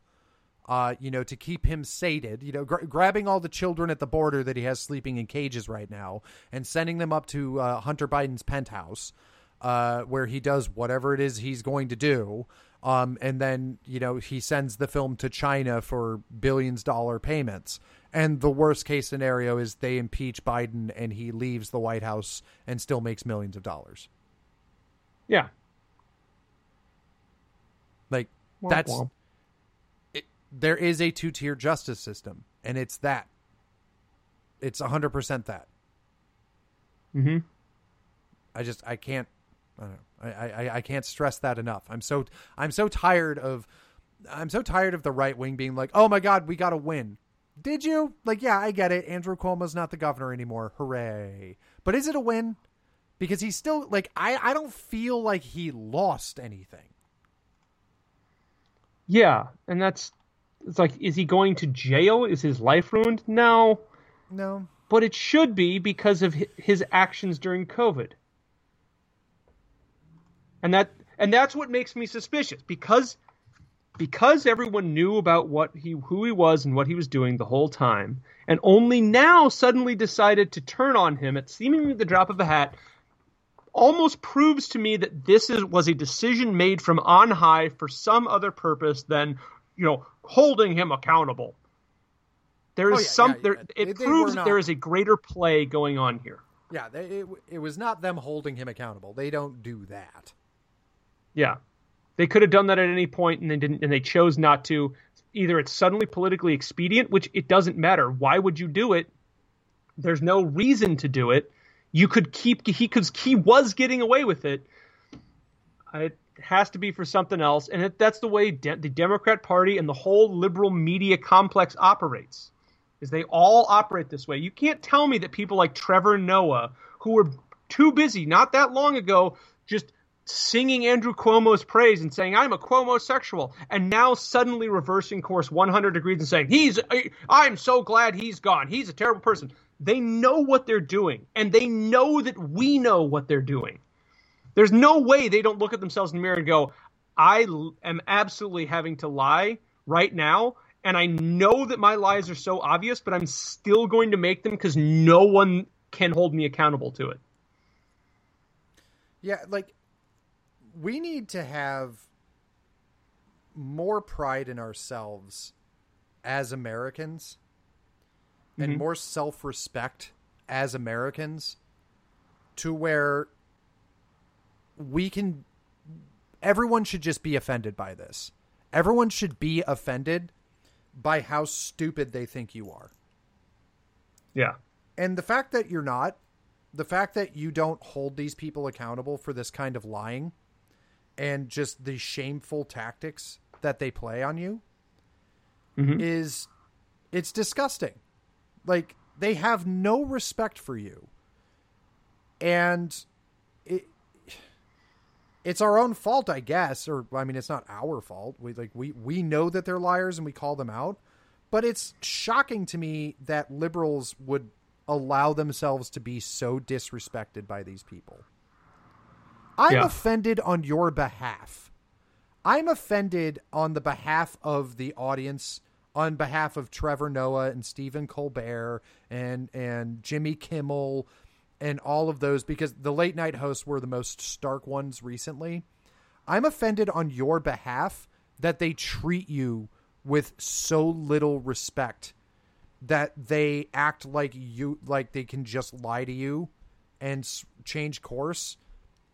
uh, you know, to keep him sated, you know, gr- grabbing all the children at the border that he has sleeping in cages right now and sending them up to uh, Hunter Biden's penthouse, uh, where he does whatever it is he's going to do. Um, and then, you know, he sends the film to China for billions dollar payments. And the worst case scenario is they impeach Biden and he leaves the White House and still makes millions of dollars.
Yeah.
Like
Womp
that's
womp.
it, there is a two tier justice system, and it's that. It's hundred percent that.
Mm-hmm.
I just I can't. I don't know. I, I I can't stress that enough. I'm so I'm so tired of I'm so tired of the right wing being like, oh my god, we got to win. Did you? Like, yeah, I get it. Andrew Cuomo's not the governor anymore. Hooray! But is it a win? Because he's still like I I don't feel like he lost anything.
Yeah, and that's it's like, is he going to jail? Is his life ruined? No,
No.
but it should be because of his actions during COVID. And that and that's what makes me suspicious because because everyone knew about what he who he was and what he was doing the whole time and only now suddenly decided to turn on him at seemingly the drop of a hat almost proves to me that this is was a decision made from on high for some other purpose than you know holding him accountable there oh, is
Oh, yeah,
some
yeah,
there
yeah.
it
They- they
proves that there is a greater play going on here
Yeah, they, it it was not them holding him accountable. They don't do that.
Yeah. They could have done that at any point and they didn't and they chose not to. Either it's suddenly politically expedient, which it doesn't matter. Why would you do it? There's no reason to do it. You could keep he cuz he was getting away with it. It has to be for something else and it, that's the way de- the Democrat Party and the whole liberal media complex operates. Is they all operate this way. You can't tell me that people like Trevor Noah who were too busy not that long ago just singing Andrew Cuomo's praise and saying I'm a Cuomo sexual, and now suddenly reversing course 100 degrees and saying he's uh, I'm so glad he's gone. He's a terrible person. They know what they're doing, and they know that we know what they're doing. There's no way they don't look at themselves in the mirror and go, I am absolutely having to lie right now. And I know that my lies are so obvious, but I'm still going to make them because no one can hold me accountable to it.
Yeah, like we need to have more pride in ourselves as Americans and mm-hmm. more self-respect as Americans to where we can everyone should just be offended by this. Everyone should be offended by how stupid they think you are.
Yeah.
And the fact that you're not, the fact that you don't hold these people accountable for this kind of lying and just the shameful tactics that they play on you
Mhm.
is It's disgusting. Like they have no respect for you. And it it's our own fault, I guess, or I mean it's not our fault. We like we we know that they're liars and we call them out. But it's shocking to me that liberals would allow themselves to be so disrespected by these people. I'm
Yeah.
offended on your behalf. I'm offended on the behalf of the audience, on behalf of Trevor Noah and Stephen Colbert and and Jimmy Kimmel and all of those because the late night hosts were the most stark ones recently. I'm offended on your behalf that they treat you with so little respect that they act like you like they can just lie to you and change course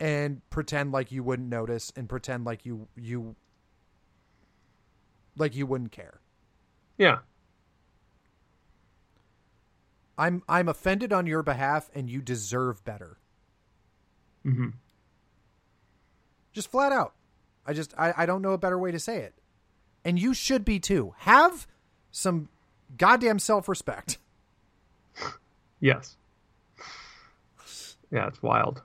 and pretend like you wouldn't notice and pretend like you you like you wouldn't care.
Yeah.
I'm I'm offended on your behalf and you deserve better.
hmm
Just flat out. I just I, I don't know a better way to say it. And you should be too. Have some goddamn self respect. [laughs]
Yes. Yeah, it's wild.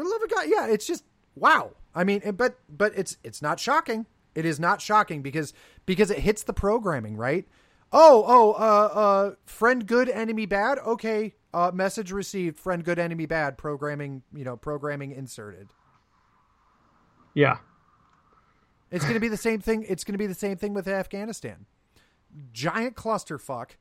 For the love of God, yeah, it's just wow. I mean, but but it's it's not shocking. It is not shocking because because it hits the programming, right? Oh, oh, uh, uh, friend good, enemy bad. Okay, uh, message received. Friend good, enemy bad. Programming, you know, programming inserted.
Yeah.
It's going to be the same thing. It's going to be the same thing with Afghanistan. Giant clusterfuck.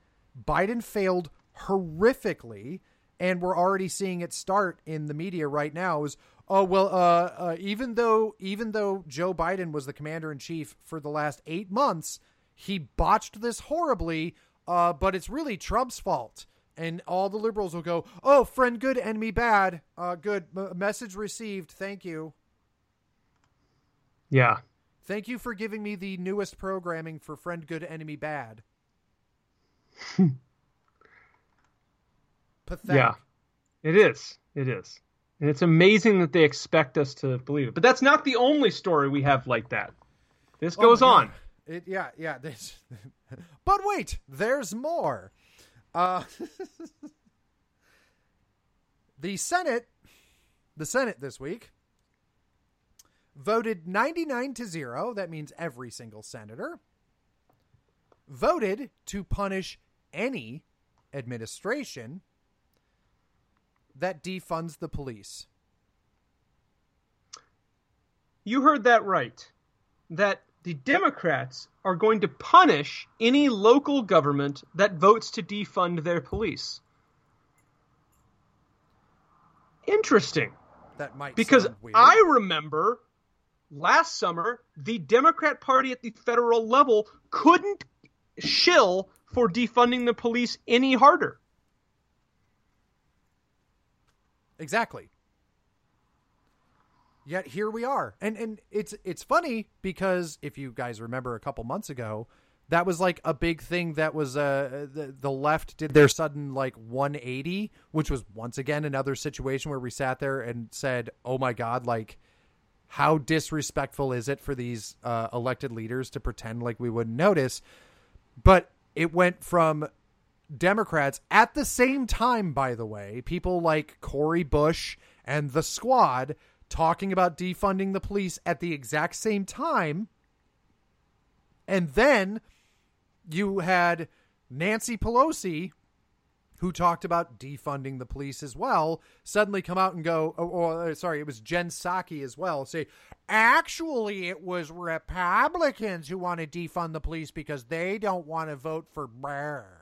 Biden failed horrifically, and we're already seeing it start in the media right now. Is oh well, uh, uh, even though even though Joe Biden was the commander in chief for the last eight months, he botched this horribly. Uh, but it's really Trump's fault. And all the liberals will go, "Oh, friend good, enemy bad. Uh, good M- message received. Thank you."
Yeah.
Thank you for giving me the newest programming for Friend Good Enemy Bad. [laughs] Pathetic.
Yeah. It is. It is. And it's amazing that they expect us to believe it. But that's not the only story we have like that. This
Oh
goes
my
on.
It, yeah, yeah. This, [laughs] but wait, there's more. Uh, [laughs] the Senate, the Senate this week voted 99 to 0. That means every single senator voted to punish any administration that defunds the police.
You heard that right. That the Democrats are going to punish any local government that votes to defund their police. Interesting.
That might
Because. I remember last summer, the Democrat Party at the federal level couldn't shill for defunding the police any harder.
Exactly. Yet here we are. And and it's it's funny because if you guys remember a couple months ago, that was like a big thing that was uh the, the left did their sudden like 180, which was once again another situation where we sat there and said, "Oh my god, like how disrespectful is it for these uh, elected leaders to pretend like we wouldn't notice?" But it went from Democrats at the same time, by the way, people like Cori Bush and the squad talking about defunding the police at the exact same time. And then you had Nancy Pelosi, who talked about defunding the police as well, suddenly come out and go, oh, oh, uh, sorry, it was Jen Psaki as well, say, actually, it was Republicans who want to defund the police because they don't want to vote for Brr.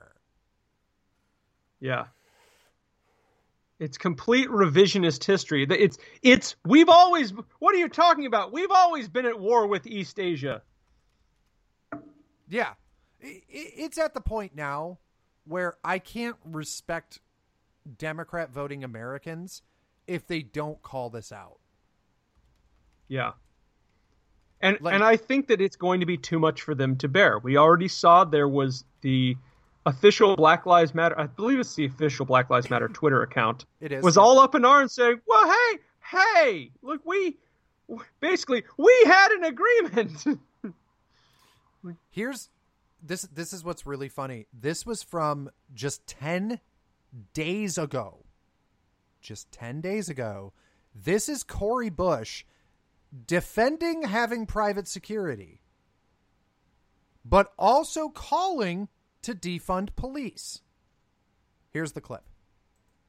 Yeah. It's complete revisionist history. It's it's we've always what are you talking about? We've always been at war with East Asia.
Yeah. It's at the point now where I can't respect Democrat voting Americans if they don't call this out.
Yeah. And
Like-
and I think that it's going to be too much for them to bear. We already saw there was the official Black Lives Matter I believe it's the official Black Lives Matter Twitter account. [clears throat]
It is,
Was
yeah.
all up in arms saying, "Well, hey, hey, look, we basically we had an agreement." [laughs]
Here's this this is what's really funny. This was from just 10 days ago. Just 10 days ago. This is Cori Bush defending having private security, but also calling to defund police. Here's the clip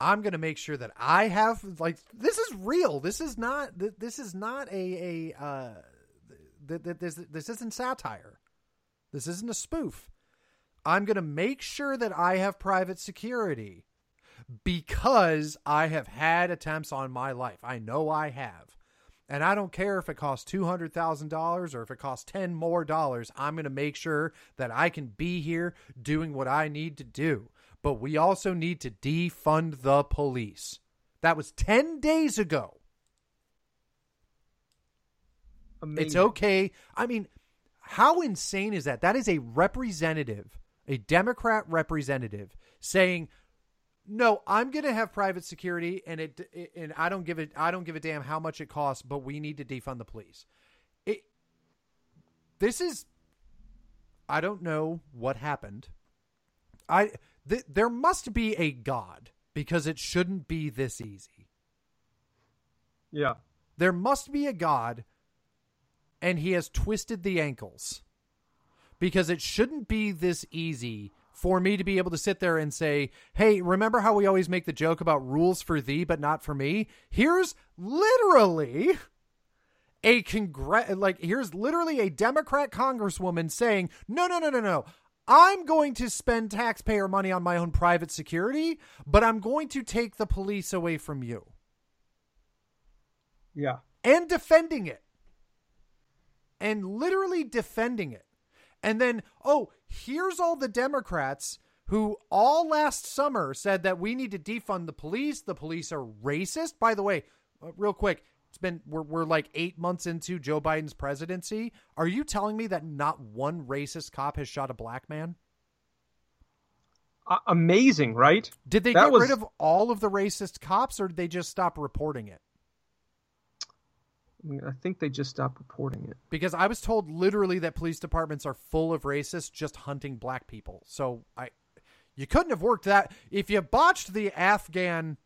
I'm going to make sure that I have like this is real. This is not this is not a a uh, this this isn't satire. This isn't a spoof. I'm going to make sure that I have private security because I have had attempts on my life. I know I have. And I don't care if it costs $200,000 or if it costs 10 more dollars. I'm going to make sure that I can be here doing what I need to do but we also need to defund the police. That was 10 days ago. Amazing. It's okay. I mean, how insane is that? That is a representative, a Democrat representative saying, "No, I'm going to have private security and it, it, and I don't give it I don't give a damn how much it costs, but we need to defund the police." It This is I don't know what happened. I th- there must be a God because it shouldn't be this easy.
Yeah.
There must be a God and he has twisted the ankles because it shouldn't be this easy for me to be able to sit there and say, "Hey, remember how we always make the joke about rules for thee but not for me? Here's literally a congr like here's literally a Democrat congresswoman saying, "No, no, no, no, no. I'm going to spend taxpayer money on my own private security, but I'm going to take the police away from you.
Yeah.
And defending it. And literally defending it. And then, oh, here's all the Democrats who all last summer said that we need to defund the police. The police are racist. By the way, uh, real quick, it's been we're we're like eight months into Joe Biden's presidency. Are you telling me that not one racist cop has shot a black man?
Uh, amazing, right?
Did they that get was... rid of all of the racist cops, or did they just stop reporting it?
I think they just stopped reporting it.
Because I was told literally that police departments are full of racists just hunting black people. So I you couldn't have worked that if you botched the Afghan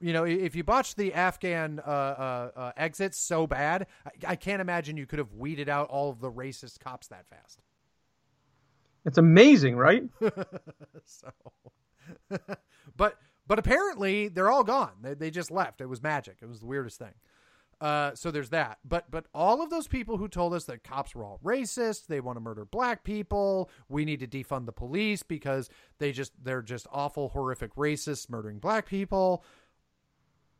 you know, if you botched the Afghan uh, uh, uh, exits so bad, I, I, can't imagine you could have weeded out all of the racist cops that fast.
It's amazing, right? [laughs]
so, [laughs] but but apparently they're all gone. They, they just left. It was magic. It was the weirdest thing. Uh, so there's that. But but all of those people who told us that cops were all racist, they want to murder black people, we need to defund the police because they just they're just awful, horrific racists murdering black people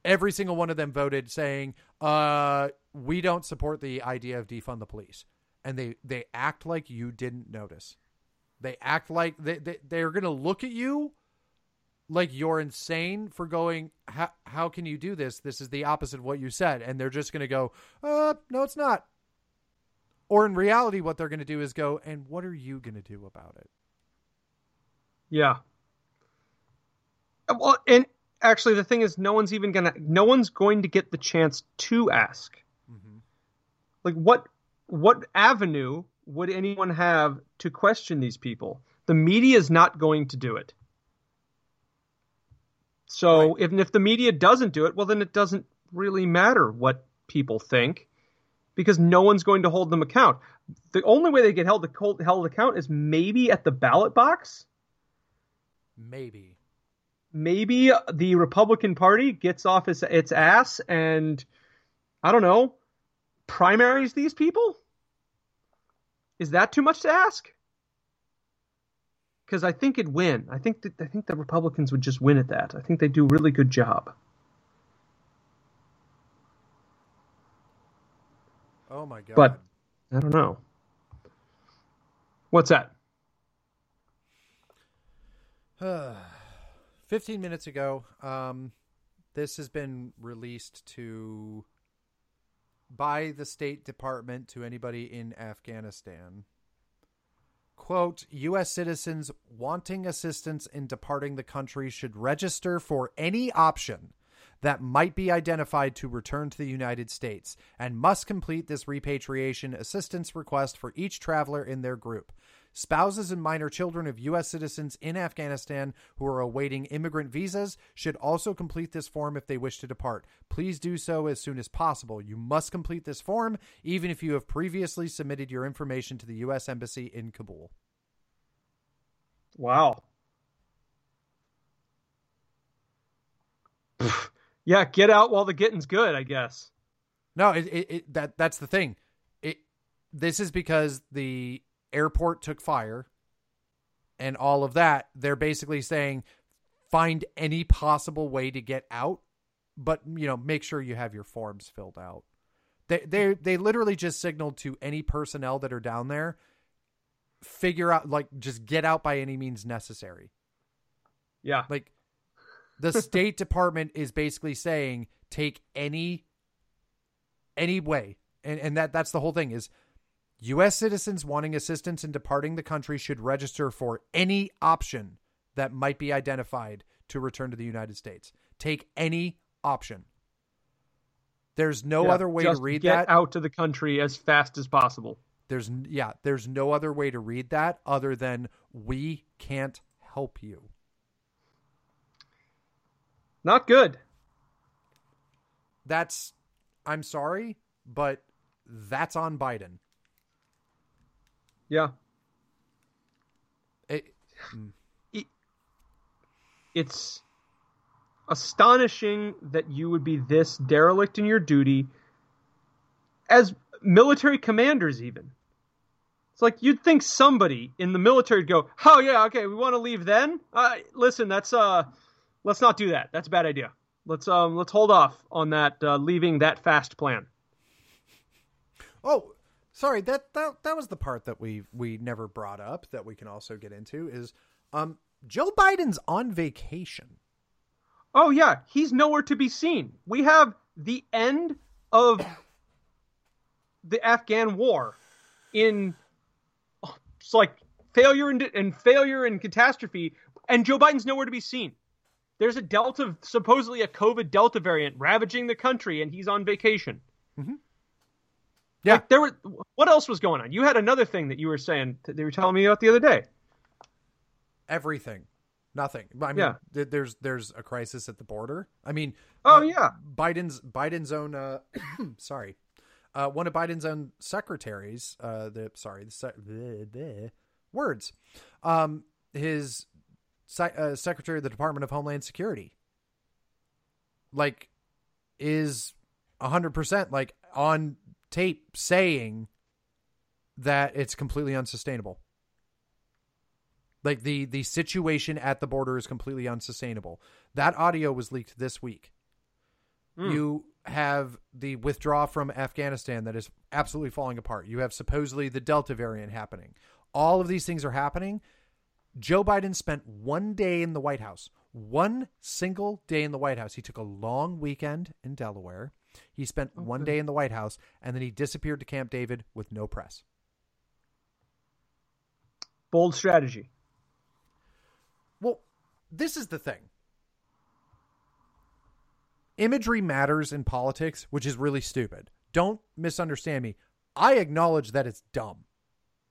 every single one of them voted saying, uh, we don't support the idea of defund the police. And they, they act like you didn't notice. They act like they, they, they're going to look at you like you're insane for going, how, how can you do this? This is the opposite of what you said. And they're just going to go, uh, no, it's not. Or in reality, what they're going to do is go, and what are you going to do about it?
Yeah. Well, and actually the thing is no one's even gonna no one's going to get the chance to ask. Mm-hmm. like what what avenue would anyone have to question these people? The media is not going to do it. So right. if, if the media doesn't do it well then it doesn't really matter what people think because no one's going to hold them account. The only way they get held, held account is maybe at the ballot box.
Maybe
maybe the Republican Party gets off its, its ass and I don't know, primaries these people? Is that too much to ask? Because I think it'd win. I think that I think the Republicans would just win at that. I think they do a really good job.
Oh my god!
But I don't know. What's that? [sighs] [sighs] [sighs]
15 minutes ago, um, this has been released to by the State Department to anybody in Afghanistan. Quote, U.S. citizens wanting assistance in departing the country should register for any option that might be identified to return to the United States and must complete this repatriation assistance request for each traveler in their group. Spouses and minor children of U.S. citizens in Afghanistan who are awaiting immigrant visas should also complete this form if they wish to depart. Please do so as soon as possible. You must complete this form even if you have previously submitted your information to the U.S. Embassy in Kabul.
Wow. [sighs] yeah, get out while the getting's good, I guess.
No, it, it, it that that's the thing. It this is because the airport took fire and all of that, they're basically saying find any possible way to get out, but you know, make sure you have your forms filled out. They they they literally just signaled to any personnel that are down there figure out like just get out by any means necessary.
Yeah.
Like the [laughs] State Department is basically saying take any any way. And and that that's the whole thing is U.S. citizens wanting assistance in departing the country should register for any option that might be identified to return to the United States. Take any option. There's no
Yeah,
other way to read
get
that.
out to the country as fast as possible.
There's yeah, there's no other way to read that other than we can't help you.
Not good.
That's I'm sorry, but that's on Biden.
Yeah.
It,
It's astonishing that you would be this derelict in your duty as military commanders even. It's like you'd think somebody in the military would go, "Oh yeah, okay, we want to leave then." Uh, listen, that's uh let's not do that. That's a bad idea. Let's um let's hold off on that uh, leaving that fast plan.
Oh, sorry. That that that was the part that we we never brought up that we can also get into is um Joe Biden's on vacation.
Oh yeah, he's nowhere to be seen. We have the end of the Afghan war in it's like failure and, and failure and catastrophe, and Joe Biden's nowhere to be seen. There's a Delta, supposedly a COVID Delta variant ravaging the country, and he's on vacation.
Yeah.
Like, there were. What else was going on? You had another thing that you were saying. That they were telling me about the other day.
Everything. Nothing. I mean,
Yeah.
th- there's there's a crisis at the border. I mean,
Oh
uh,
yeah,
Biden's Biden's own uh [clears throat] sorry. Uh one of Biden's own secretaries, uh the sorry, the sec- bleh, bleh, words. Um his se- uh, secretary of the Department of Homeland Security like is 100% like on tape saying that it's completely unsustainable. Like the the situation at the border is completely unsustainable. That audio was leaked this week. Hmm. You have the withdrawal from Afghanistan that is absolutely falling apart. You have supposedly the Delta variant happening. All of these things are happening. Joe Biden spent one day in the White House, one single day in the White House. He took a long weekend in Delaware. He spent oh, one day in the White House, and then he disappeared to Camp David with no press.
bold strategy.
Well, this is the thing. Imagery matters in politics, which is really stupid. Don't misunderstand me. I acknowledge that it's dumb.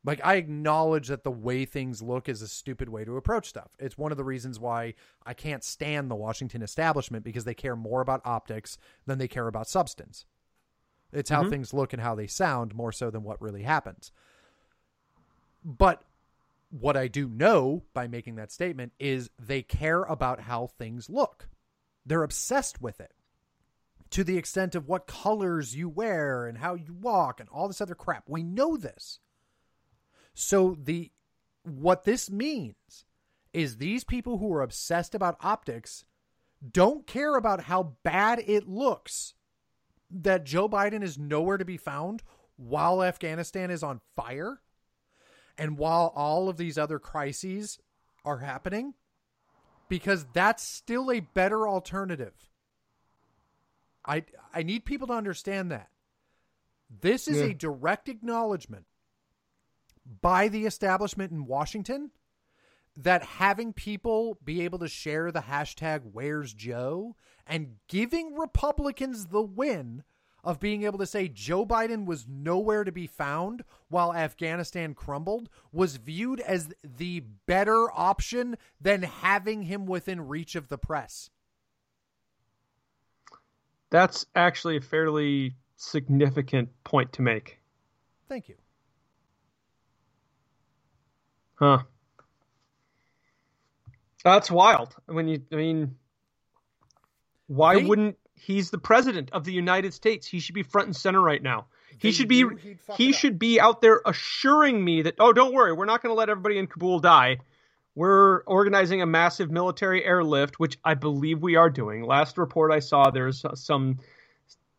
Like, I acknowledge that the way things look is a stupid way to approach stuff. It's one of the reasons why I can't stand the Washington establishment because they care more about optics than they care about substance. It's how mm-hmm. things look and how they sound more so than what really happens. But what I do know by making that statement is they care about how things look. They're obsessed with it to the extent of what colors you wear and how you walk and all this other crap. We know this. So the what this means is these people who are obsessed about optics don't care about how bad it looks that Joe Biden is nowhere to be found while Afghanistan is on fire And while all of these other crises are happening, because that's still a better alternative. I I need people to understand that. This is
Yeah.
a direct acknowledgement by the establishment in Washington that having people be able to share the hashtag where's Joe and giving Republicans the win of being able to say Joe Biden was nowhere to be found while Afghanistan crumbled was viewed as the better option than having him within reach of the press.
That's actually a fairly significant point to make.
Thank you.
Huh. That's wild. When you, I mean, why
They-
wouldn't he's the president of the United States? He should be front and center right now. He should be
knew he'd fuck
he
it up.
should be out there assuring me that oh, don't worry, we're not going to let everybody in Kabul die. We're organizing a massive military airlift, which I believe we are doing. Last report I saw, there's some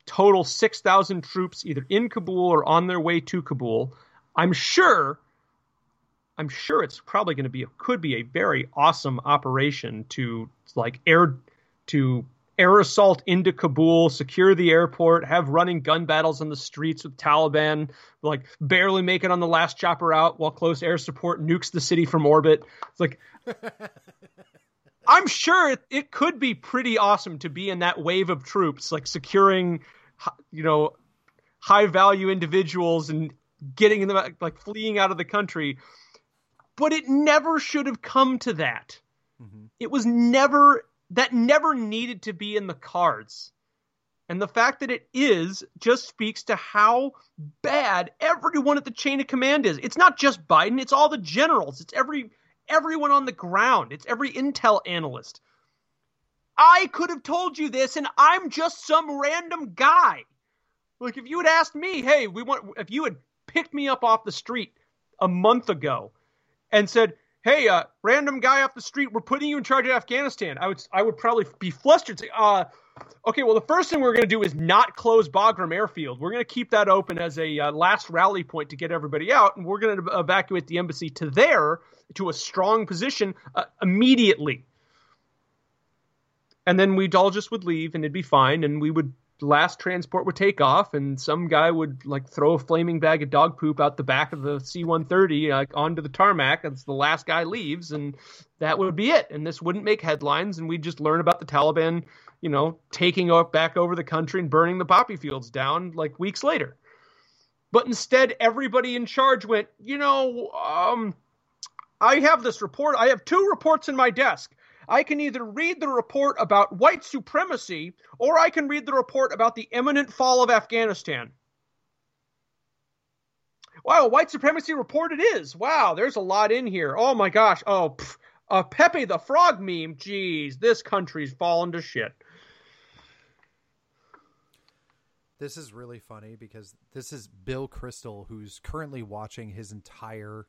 total 6,000 troops either in Kabul or on their way to Kabul. I'm sure I'm sure it's probably going to be could be a very awesome operation to like air to air assault into Kabul, secure the airport, have running gun battles on the streets with Taliban, like barely make it on the last chopper out while close air support nukes the city from orbit. It's like [laughs] I'm sure it, it could be pretty awesome to be in that wave of troops, like securing, you know, high value individuals and getting them like fleeing out of the country. But it never should have come to that. Mm-hmm. It was never that never needed to be in the cards. And the fact that it is just speaks to how bad everyone at the chain of command is. It's not just Biden, it's all the generals. It's every everyone on the ground. It's every intel analyst. I could have told you this and I'm just some random guy. Like if you had asked me, "Hey, we want if you had picked me up off the street a month ago and said, "Hey, uh, random guy off the street, we're putting you in charge of Afghanistan," I would I would probably be flustered. Say, "Uh, okay, well, the first thing we're going to do is not close Bagram Airfield. We're going to keep that open as a uh, last rally point to get everybody out, and we're going to evacuate the embassy to there to a strong position uh, immediately." And then we'd all just would leave, and it'd be fine, and we would last transport would take off, and some guy would like throw a flaming bag of dog poop out the back of the C-130 like onto the tarmac as the last guy leaves, and that would be it. And this wouldn't make headlines, and we'd just learn about the Taliban, you know, taking o- back over the country and burning the poppy fields down like weeks later. But instead, everybody in charge went, you know, um, I have this report. I have two reports in my desk. I can either read the report about white supremacy or I can read the report about the imminent fall of Afghanistan. Wow, white supremacy report it is. Wow, there's a lot in here. Oh my gosh. Oh, pff, a Pepe the Frog meme. Jeez, this country's fallen to shit.
This is really funny because this is Bill Kristol, who's currently watching his entire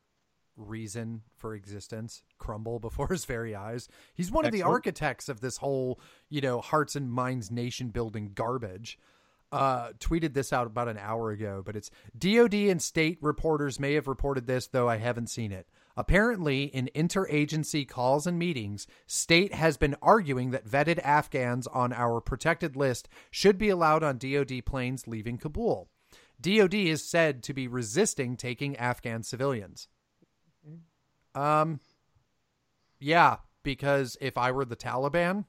reason for existence crumble before [laughs] his very eyes. He's one of the architects of this whole, you know, hearts and minds nation building garbage. Uh, tweeted this out about an hour ago, but it's DoD and state reporters may have reported this, though I haven't seen it. Apparently, in interagency calls and meetings, state has been arguing that vetted Afghans on our protected list should be allowed on DoD planes leaving Kabul. DoD is said to be resisting taking Afghan civilians. Um, yeah, because if I were the Taliban,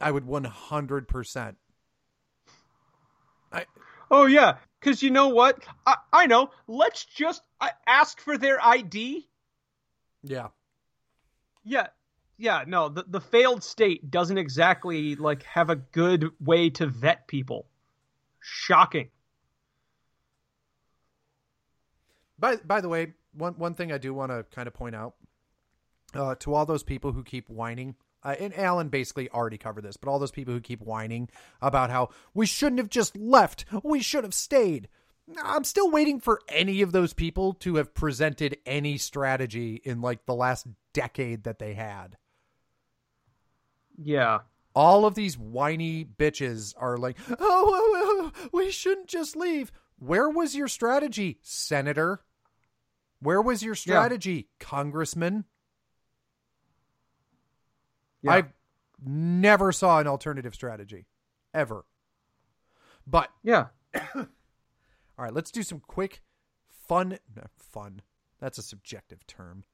I would 100%. I,
Oh yeah, because you know what? I, I know. Let's just uh, ask for their ID.
yeah.
Yeah, yeah. No, the the failed state doesn't exactly like have a good way to vet people. Shocking.
By by the way, one one thing I do want to kind of point out uh, to all those people who keep whining, uh, and Alan basically already covered this, but all those people who keep whining about how we shouldn't have just left, we should have stayed. I'm still waiting for any of those people to have presented any strategy in like the last decade that they had.
Yeah.
All of these whiny bitches are like, oh, oh, [laughs] oh, we shouldn't just leave. Where was your strategy, Senator? Where was your strategy, Congressman?
Yeah.
I never saw an alternative strategy, ever. But
Yeah. [coughs]
all right, let's do some quick fun. No, fun. That's a subjective term.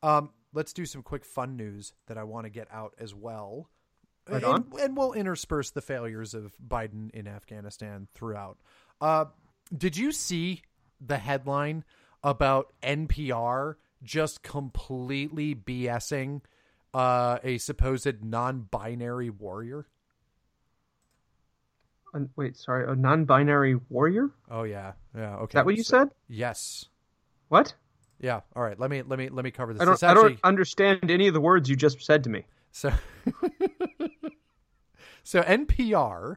Um, let's do some quick fun news that I want to get out as well.
Right
and, and we'll intersperse the failures of Biden in Afghanistan throughout. Uh, did you see the headline about NPR just completely BSing uh, a supposed non-binary warrior?
Uh, wait, sorry, a non-binary warrior?
Oh yeah, yeah. Okay,
Is that what you
So-
said?
Yes.
What?
Yeah. All right. Let me let me let me cover this.
I don't.
This
I don't understand any of the words you just said to me.
So, [laughs] so NPR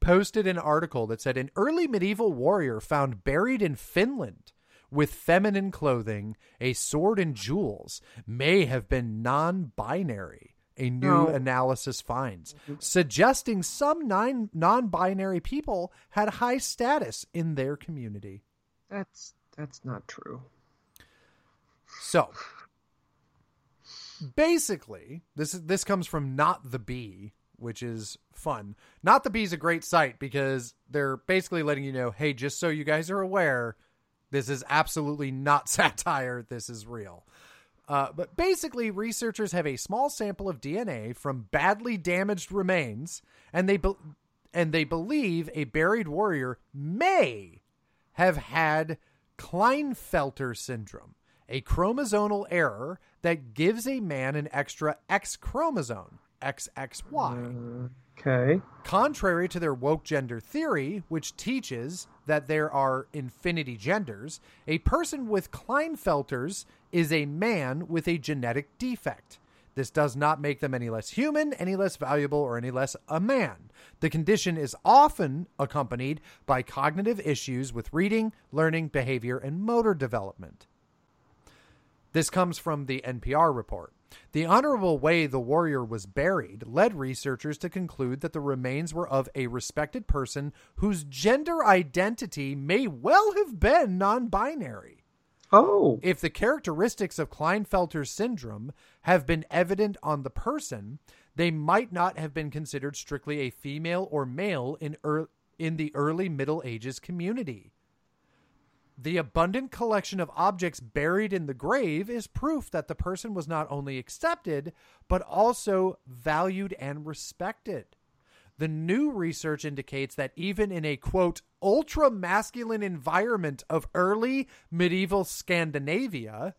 posted an article that said an early medieval warrior found buried in Finland with feminine clothing, a sword, and jewels may have been non-binary. A new
No.
analysis finds, suggesting some non-binary people had high status in their community.
That's that's not true.
So basically, this is this comes from Not the Bee, which is fun. Not the Bee is a great site because they're basically letting you know, hey, just so you guys are aware, this is absolutely not [laughs] satire. This is real. Uh, but basically, researchers have a small sample of DNA from badly damaged remains, and they be- and they believe a buried warrior may have had Klinefelter syndrome, a chromosomal error that gives a man an extra X chromosome, XXY.
Okay.
Contrary to their woke gender theory, which teaches that there are infinity genders, a person with Klinefelters is a man with a genetic defect. This does not make them any less human, any less valuable, or any less a man. The condition is often accompanied by cognitive issues with reading, learning, behavior, and motor development. This comes from the NPR report. The honorable way the warrior was buried led researchers to conclude that the remains were of a respected person whose gender identity may well have been non binary.
Oh.
If the characteristics of Klinefelter syndrome have been evident on the person, they might not have been considered strictly a female or male in, ear in the early Middle Ages community. The abundant collection of objects buried in the grave is proof that the person was not only accepted, but also valued and respected. The new research indicates that even in a quote, ultra masculine environment of early medieval Scandinavia,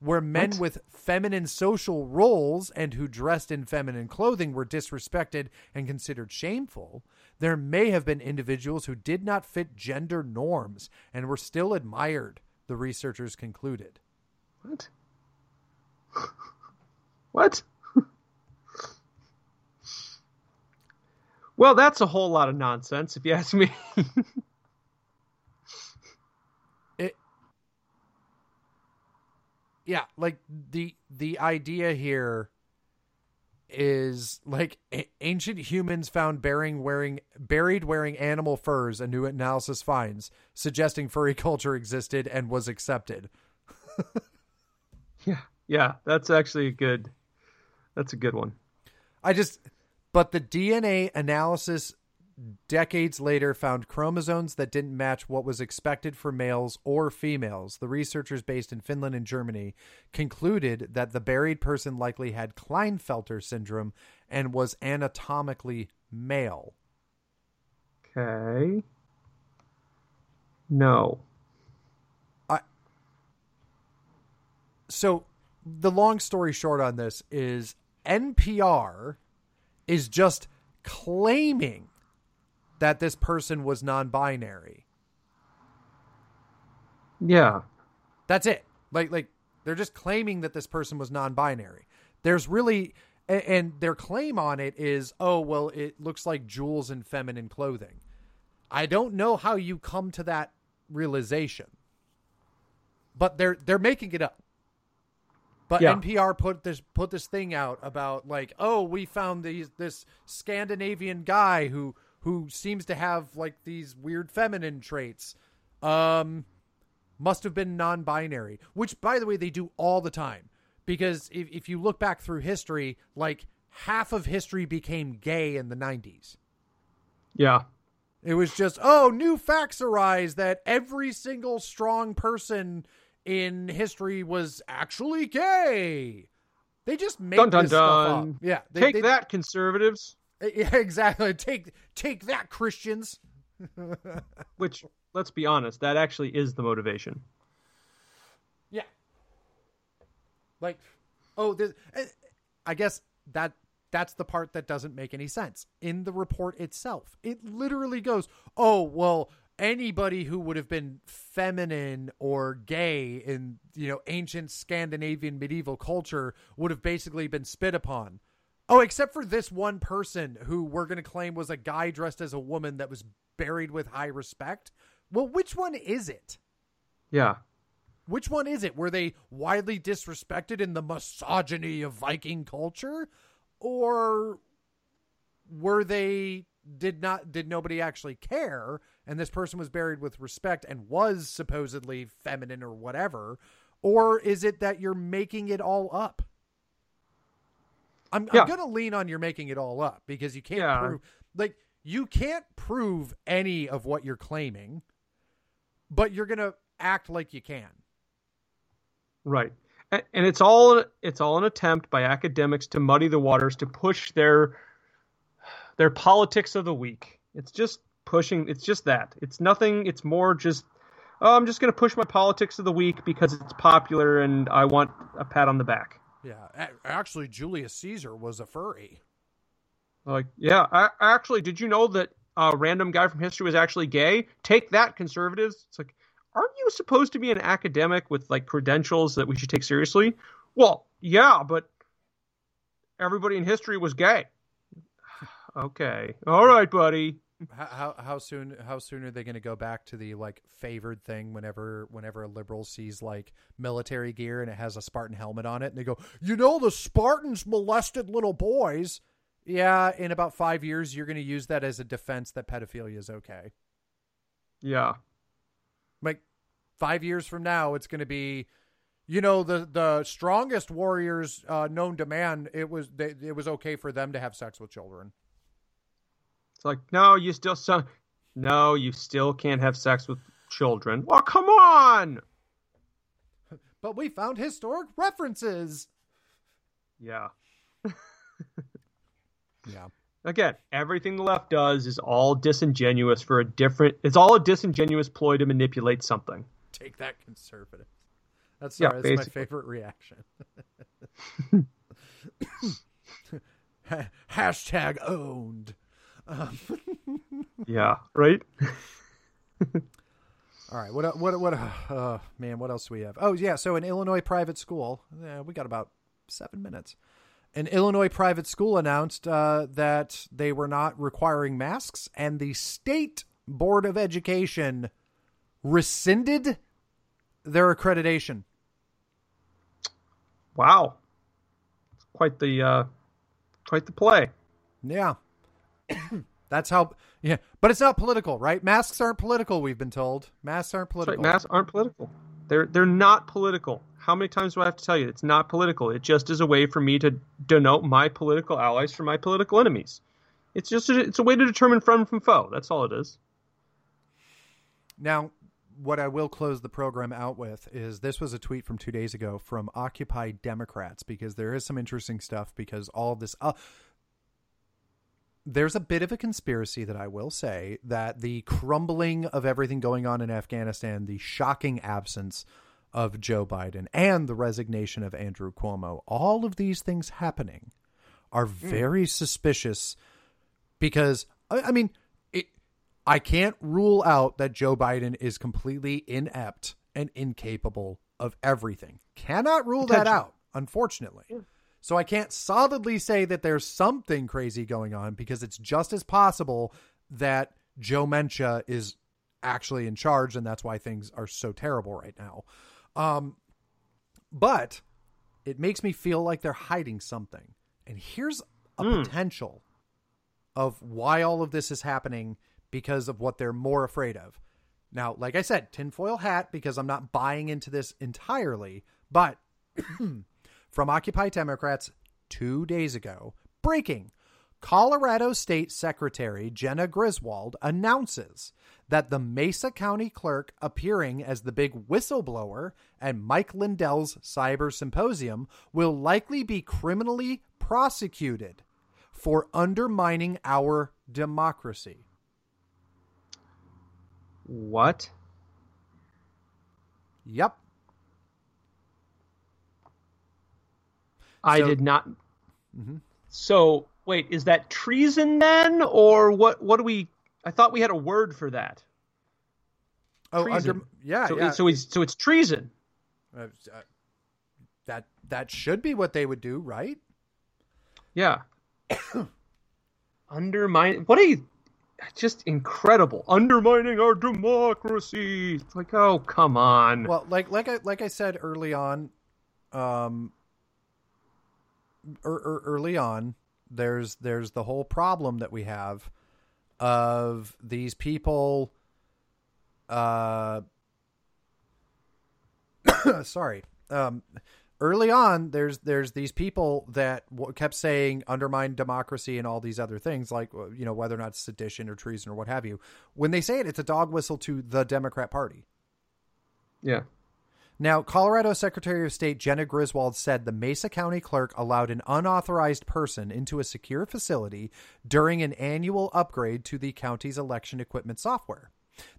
where men
What?
with feminine social roles and who dressed in feminine clothing were disrespected and considered shameful, there may have been individuals who did not fit gender norms and were still admired, the researchers concluded.
What? [laughs] what? [laughs] well, that's a whole lot of nonsense, if you ask me. [laughs]
yeah like the the idea here is like a- ancient humans found bearing wearing buried wearing animal furs a new analysis finds suggesting furry [laughs] culture existed and was accepted
yeah, yeah, that's actually a good. That's a good one.
i just but the dna analysis decades later found chromosomes that didn't match what was expected for males or females. The researchers based in Finland and Germany concluded that the buried person likely had Klinefelter syndrome and was anatomically male.
Okay. No.
I So, the long story short on this is NPR is just claiming that this person was non binary.
Yeah.
That's it. Like like they're just claiming that this person was non-binary. There's really and their claim on it is, "Oh, well, it looks like jewels and feminine clothing." I don't know how you come to that realization. But they're they're making it up. But
Yeah.
NPR put this put this thing out about like, "Oh, we found these this Scandinavian guy who who seems to have like these weird feminine traits." Um must have been non binary, which, by the way, they do all the time. Because if, if you look back through history, like half of history became gay in the 90s.
Yeah.
It was just, oh, new facts arise that every single strong person in history was actually gay. They just make
Dun dun
this stuff up. Yeah, they,
Take
they-
that, conservatives. [laughs]
Yeah, exactly. Take take that, Christians. [laughs]
Which, let's be honest, that actually is the motivation.
Yeah. Like, oh, this, eh, I guess that that's the part that doesn't make any sense in the report itself. It literally goes, "Oh, well, anybody who would have been feminine or gay in, you know, ancient Scandinavian medieval culture would have basically been spit upon." Oh, except for this one person who we're going to claim was a guy dressed as a woman that was buried with high respect. Well, which one is it?
Yeah.
Which one is it? Were they widely disrespected in the misogyny of Viking culture? Or were they did not did nobody actually care and this person was buried with respect and was supposedly feminine or whatever? Or is it that you're making it all up? I'm,
Yeah.
I'm gonna lean on you're making it all up because you can't
Yeah.
prove like you can't prove any of what you're claiming, but you're gonna act like you can.
Right. A- And it's all it's all an attempt by academics to muddy the waters to push their their politics of the week. It's just pushing it's just that. It's nothing it's more just oh, I'm just going to push my politics of the week because it's popular and I want a pat on the back.
Yeah, actually, Julius Caesar was a furry.
Like, yeah, I, actually, did you know that a random guy from history was actually gay? Take that, conservatives. It's like, aren't you supposed to be an academic with like credentials that we should take seriously? Well, yeah, but everybody in history was gay. [sighs] okay, all right, buddy.
How how, soon how soon are they going to go back to the like favored thing whenever whenever a liberal sees like military gear and it has a Spartan helmet on it and they go, you know, the Spartans molested little boys. Yeah, in about five years, you're going to use that as a defense that pedophilia is okay.
Yeah,
like five years from now it's going to be you know the the strongest warriors uh, known to man it was they, it was okay for them to have sex with children
it's like, no, you still so, no, you still can't have sex with children. Well, come on.
but we found historic references
Yeah. [laughs]
yeah
Again, everything the left does is all disingenuous for a different. It's all a disingenuous ploy to manipulate something.
take that conservative that's
Yeah,
sorry, that's my favorite reaction [laughs] [laughs] hashtag owned um, [laughs]
Yeah, right. [laughs]
All right. What what what? Uh, man, what else do we have? Oh yeah. So an Illinois private school. Yeah, we got about seven minutes. An Illinois private school announced uh, that they were not requiring masks, and the state board of education rescinded their accreditation.
Wow, it's quite the uh, quite the play.
Yeah. [coughs] That's how. Yeah, but it's not political, right? Masks aren't political. We've been told masks aren't
That's right.
political.
Masks aren't political. They're they're not political. How many times do I have to tell you? It's not political. It just is a way for me to denote my political allies from my political enemies. It's just a, it's a way to determine friend from foe. That's all it is.
Now, what I will close the program out with is this was a tweet from two days ago from Occupy Democrats because there is some interesting stuff because all of this. Uh, there's a bit of a conspiracy that I will say that the crumbling of everything going on in Afghanistan, the shocking absence of Joe Biden, and the resignation of Andrew Cuomo, all of these things happening are hmm. very suspicious because, I, I mean, it, I can't rule out that Joe Biden is completely inept and incapable of everything. Cannot rule that out, unfortunately. So I can't solidly say that there's something crazy going on because it's just as possible that Joe Manchin is actually in charge and that's why things are so terrible right now. Um, but it makes me feel like they're hiding something. And here's a potential of why all of this is happening because of what they're more afraid of. Now, like I said, tinfoil hat because I'm not buying into this entirely, but [clears throat] from Occupy Democrats two days ago, breaking. Colorado State Secretary Jena Griswold announces that the Mesa County clerk appearing as the big whistleblower at Mike Lindell's cyber symposium will likely be criminally prosecuted for undermining our democracy.
What?
Yep.
I
So-
did not.
Mhm.
So wait, is that treason then, or what? What do we? I thought we had a word for that.
Oh,
Treason.
under yeah,
so,
yeah.
so it's so it's treason.
Uh, uh, that that should be what they would do, right?
Yeah. [coughs] Undermine what a just incredible undermining our democracy. It's like, oh come on.
Well, like like I like I said early on, um, er, er, early on, there's there's the whole problem that we have of these people. Uh, [coughs] sorry. Um, early on, there's there's these people that w- kept saying undermine democracy and all these other things, like uh, you know whether or not sedition or treason or what have you. When they say it, it's a dog whistle to the Democrat Party.
yeah.
Now, Colorado Secretary of State Jena Griswold said the Mesa County clerk allowed an unauthorized person into a secure facility during an annual upgrade to the county's election equipment software.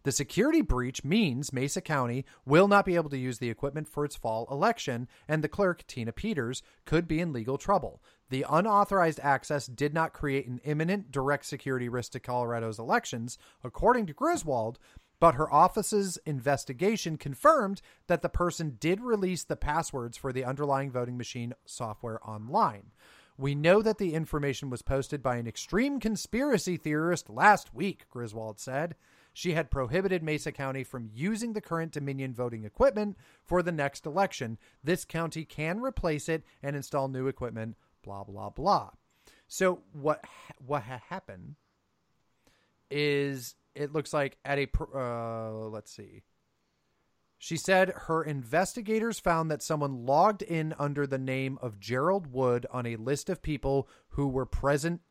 The security breach means Mesa County will not be able to use the equipment for its fall election, and the clerk, Tina Peters, could be in legal trouble. The unauthorized access did not create an imminent direct security risk to Colorado's elections, according to Griswold, but her office's investigation confirmed that the person did release the passwords for the underlying voting machine software online. We know that the information was posted by an extreme conspiracy theorist last week, Griswold said. She had prohibited Mesa County from using the current Dominion voting equipment for the next election. This county can replace it and install new equipment, blah, blah, blah. So, what, what ha- happened is it looks like at a uh, let's see she said her investigators found that someone logged in under the name of Gerald Wood on a list of people who were present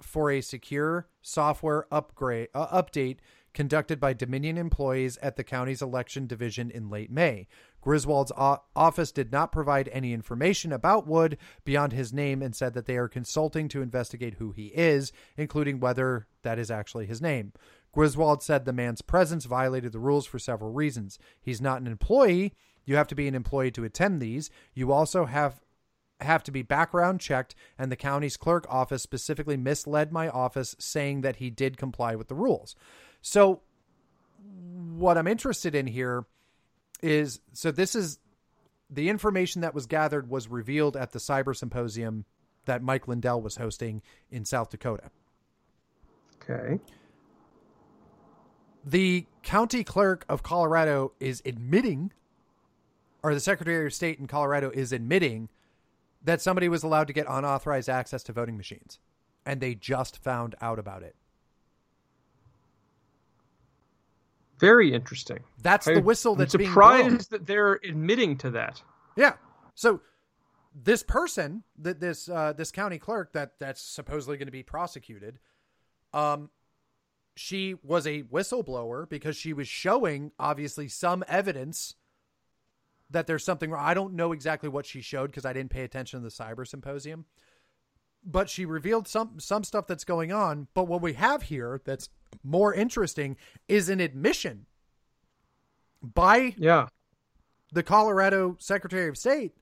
for a secure software upgrade uh, update conducted by Dominion employees at the county's election division in late May. Griswold's office did not provide any information about Wood beyond his name and said that they are consulting to investigate who he is, including whether that is actually his name. Griswold said the man's presence violated the rules for several reasons. He's not an employee. You have to be an employee to attend these. You also have have to be background checked, and the county's clerk office specifically misled my office saying that he did comply with the rules. So, what I'm interested in here is so this is the information that was gathered was revealed at the cyber symposium that Mike Lindell was hosting in South Dakota.
Okay.
The county clerk of Colorado is admitting, or the Secretary of State in Colorado is admitting that somebody was allowed to get unauthorized access to voting machines, and they just found out about it.
Very interesting.
That's the
I-
whistle
I'm
that's being
surprised that they're admitting to that.
Yeah. So this person, that this uh, this county clerk that that's supposedly going to be prosecuted, um, she was a whistleblower because she was showing obviously some evidence that there's something wrong. I don't know exactly what she showed because I didn't pay attention to the cyber symposium. But she revealed some some stuff that's going on. But what we have here that's more interesting is an admission by
Yeah.
the Colorado Secretary of State,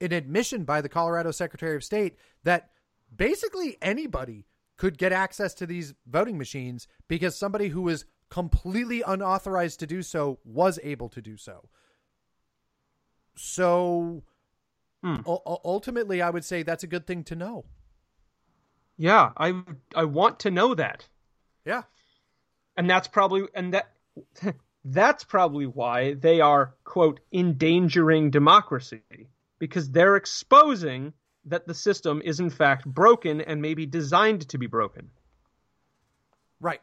an admission by the Colorado Secretary of State that basically anybody could get access to these voting machines because somebody who was completely unauthorized to do so was able to do so. So
Hmm.
u- u- ultimately, I would say that's a good thing to know.
Yeah, I I want to know that.
Yeah.
And that's probably and that [laughs] that's probably why they are quote endangering democracy because they're exposing that the system is in fact broken and maybe designed to be broken.
Right.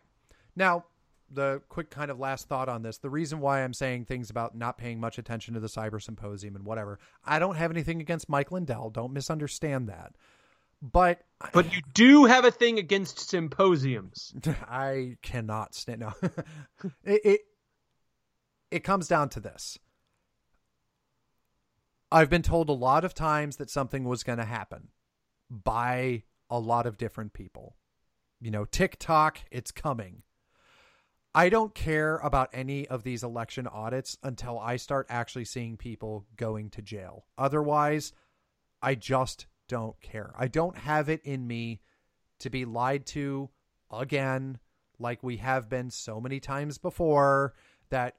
Now, the quick kind of last thought on this. The reason why I'm saying things about not paying much attention to the cyber symposium and whatever, I don't have anything against Mike Lindell. Don't misunderstand that. But
But you do have a thing against symposiums. [laughs]
I cannot stand. No, [laughs] it, it it comes down to this. I've been told a lot of times that something was going to happen by a lot of different people. You know, TikTok, it's coming. I don't care about any of these election audits until I start actually seeing people going to jail. Otherwise, I just don't care. I don't have it in me to be lied to again, like we have been so many times before, that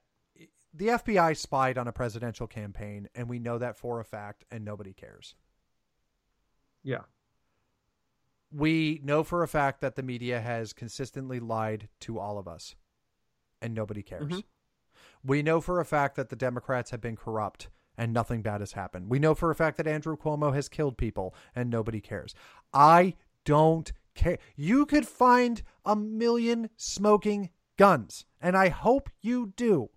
the FBI spied on a presidential campaign, and we know that for a fact, and nobody cares.
Yeah.
We know for a fact that the media has consistently lied to all of us, and nobody cares.
Mhm.
We know for a fact that the Democrats have been corrupt and nothing bad has happened. We know for a fact that Andrew Cuomo has killed people and nobody cares. I don't care. You could find a million smoking guns, and I hope you do.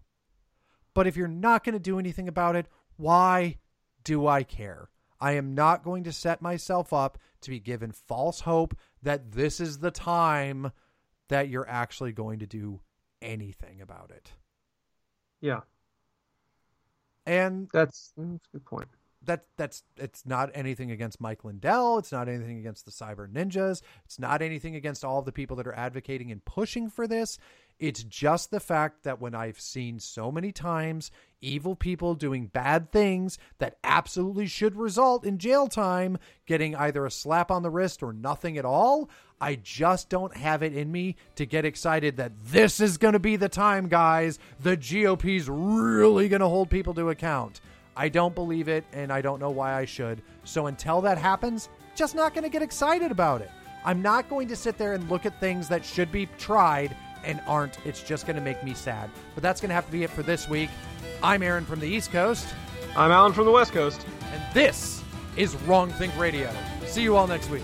But if you're not going to do anything about it, why do I care? I am not going to set myself up to be given false hope that this is the time that you're actually going to do anything about it.
Yeah.
And
That's, that's a good point.
that that's it's not anything against Mike Lindell. It's not anything against the cyber ninjas. It's not anything against all the people that are advocating and pushing for this. It's just the fact that when I've seen so many times evil people doing bad things that absolutely should result in jail time getting either a slap on the wrist or nothing at all, I just don't have it in me to get excited that this is going to be the time, guys. The GOP's really going to hold people to account. I don't believe it, and I don't know why I should. So until that happens, just not going to get excited about it. I'm not going to sit there and look at things that should be tried and aren't. It's just going to make me sad. But that's going to have to be it for this week. I'm Aaron from the East Coast,
I'm Alan from the West Coast.
and this is Wrongthink Radio. See you all next week.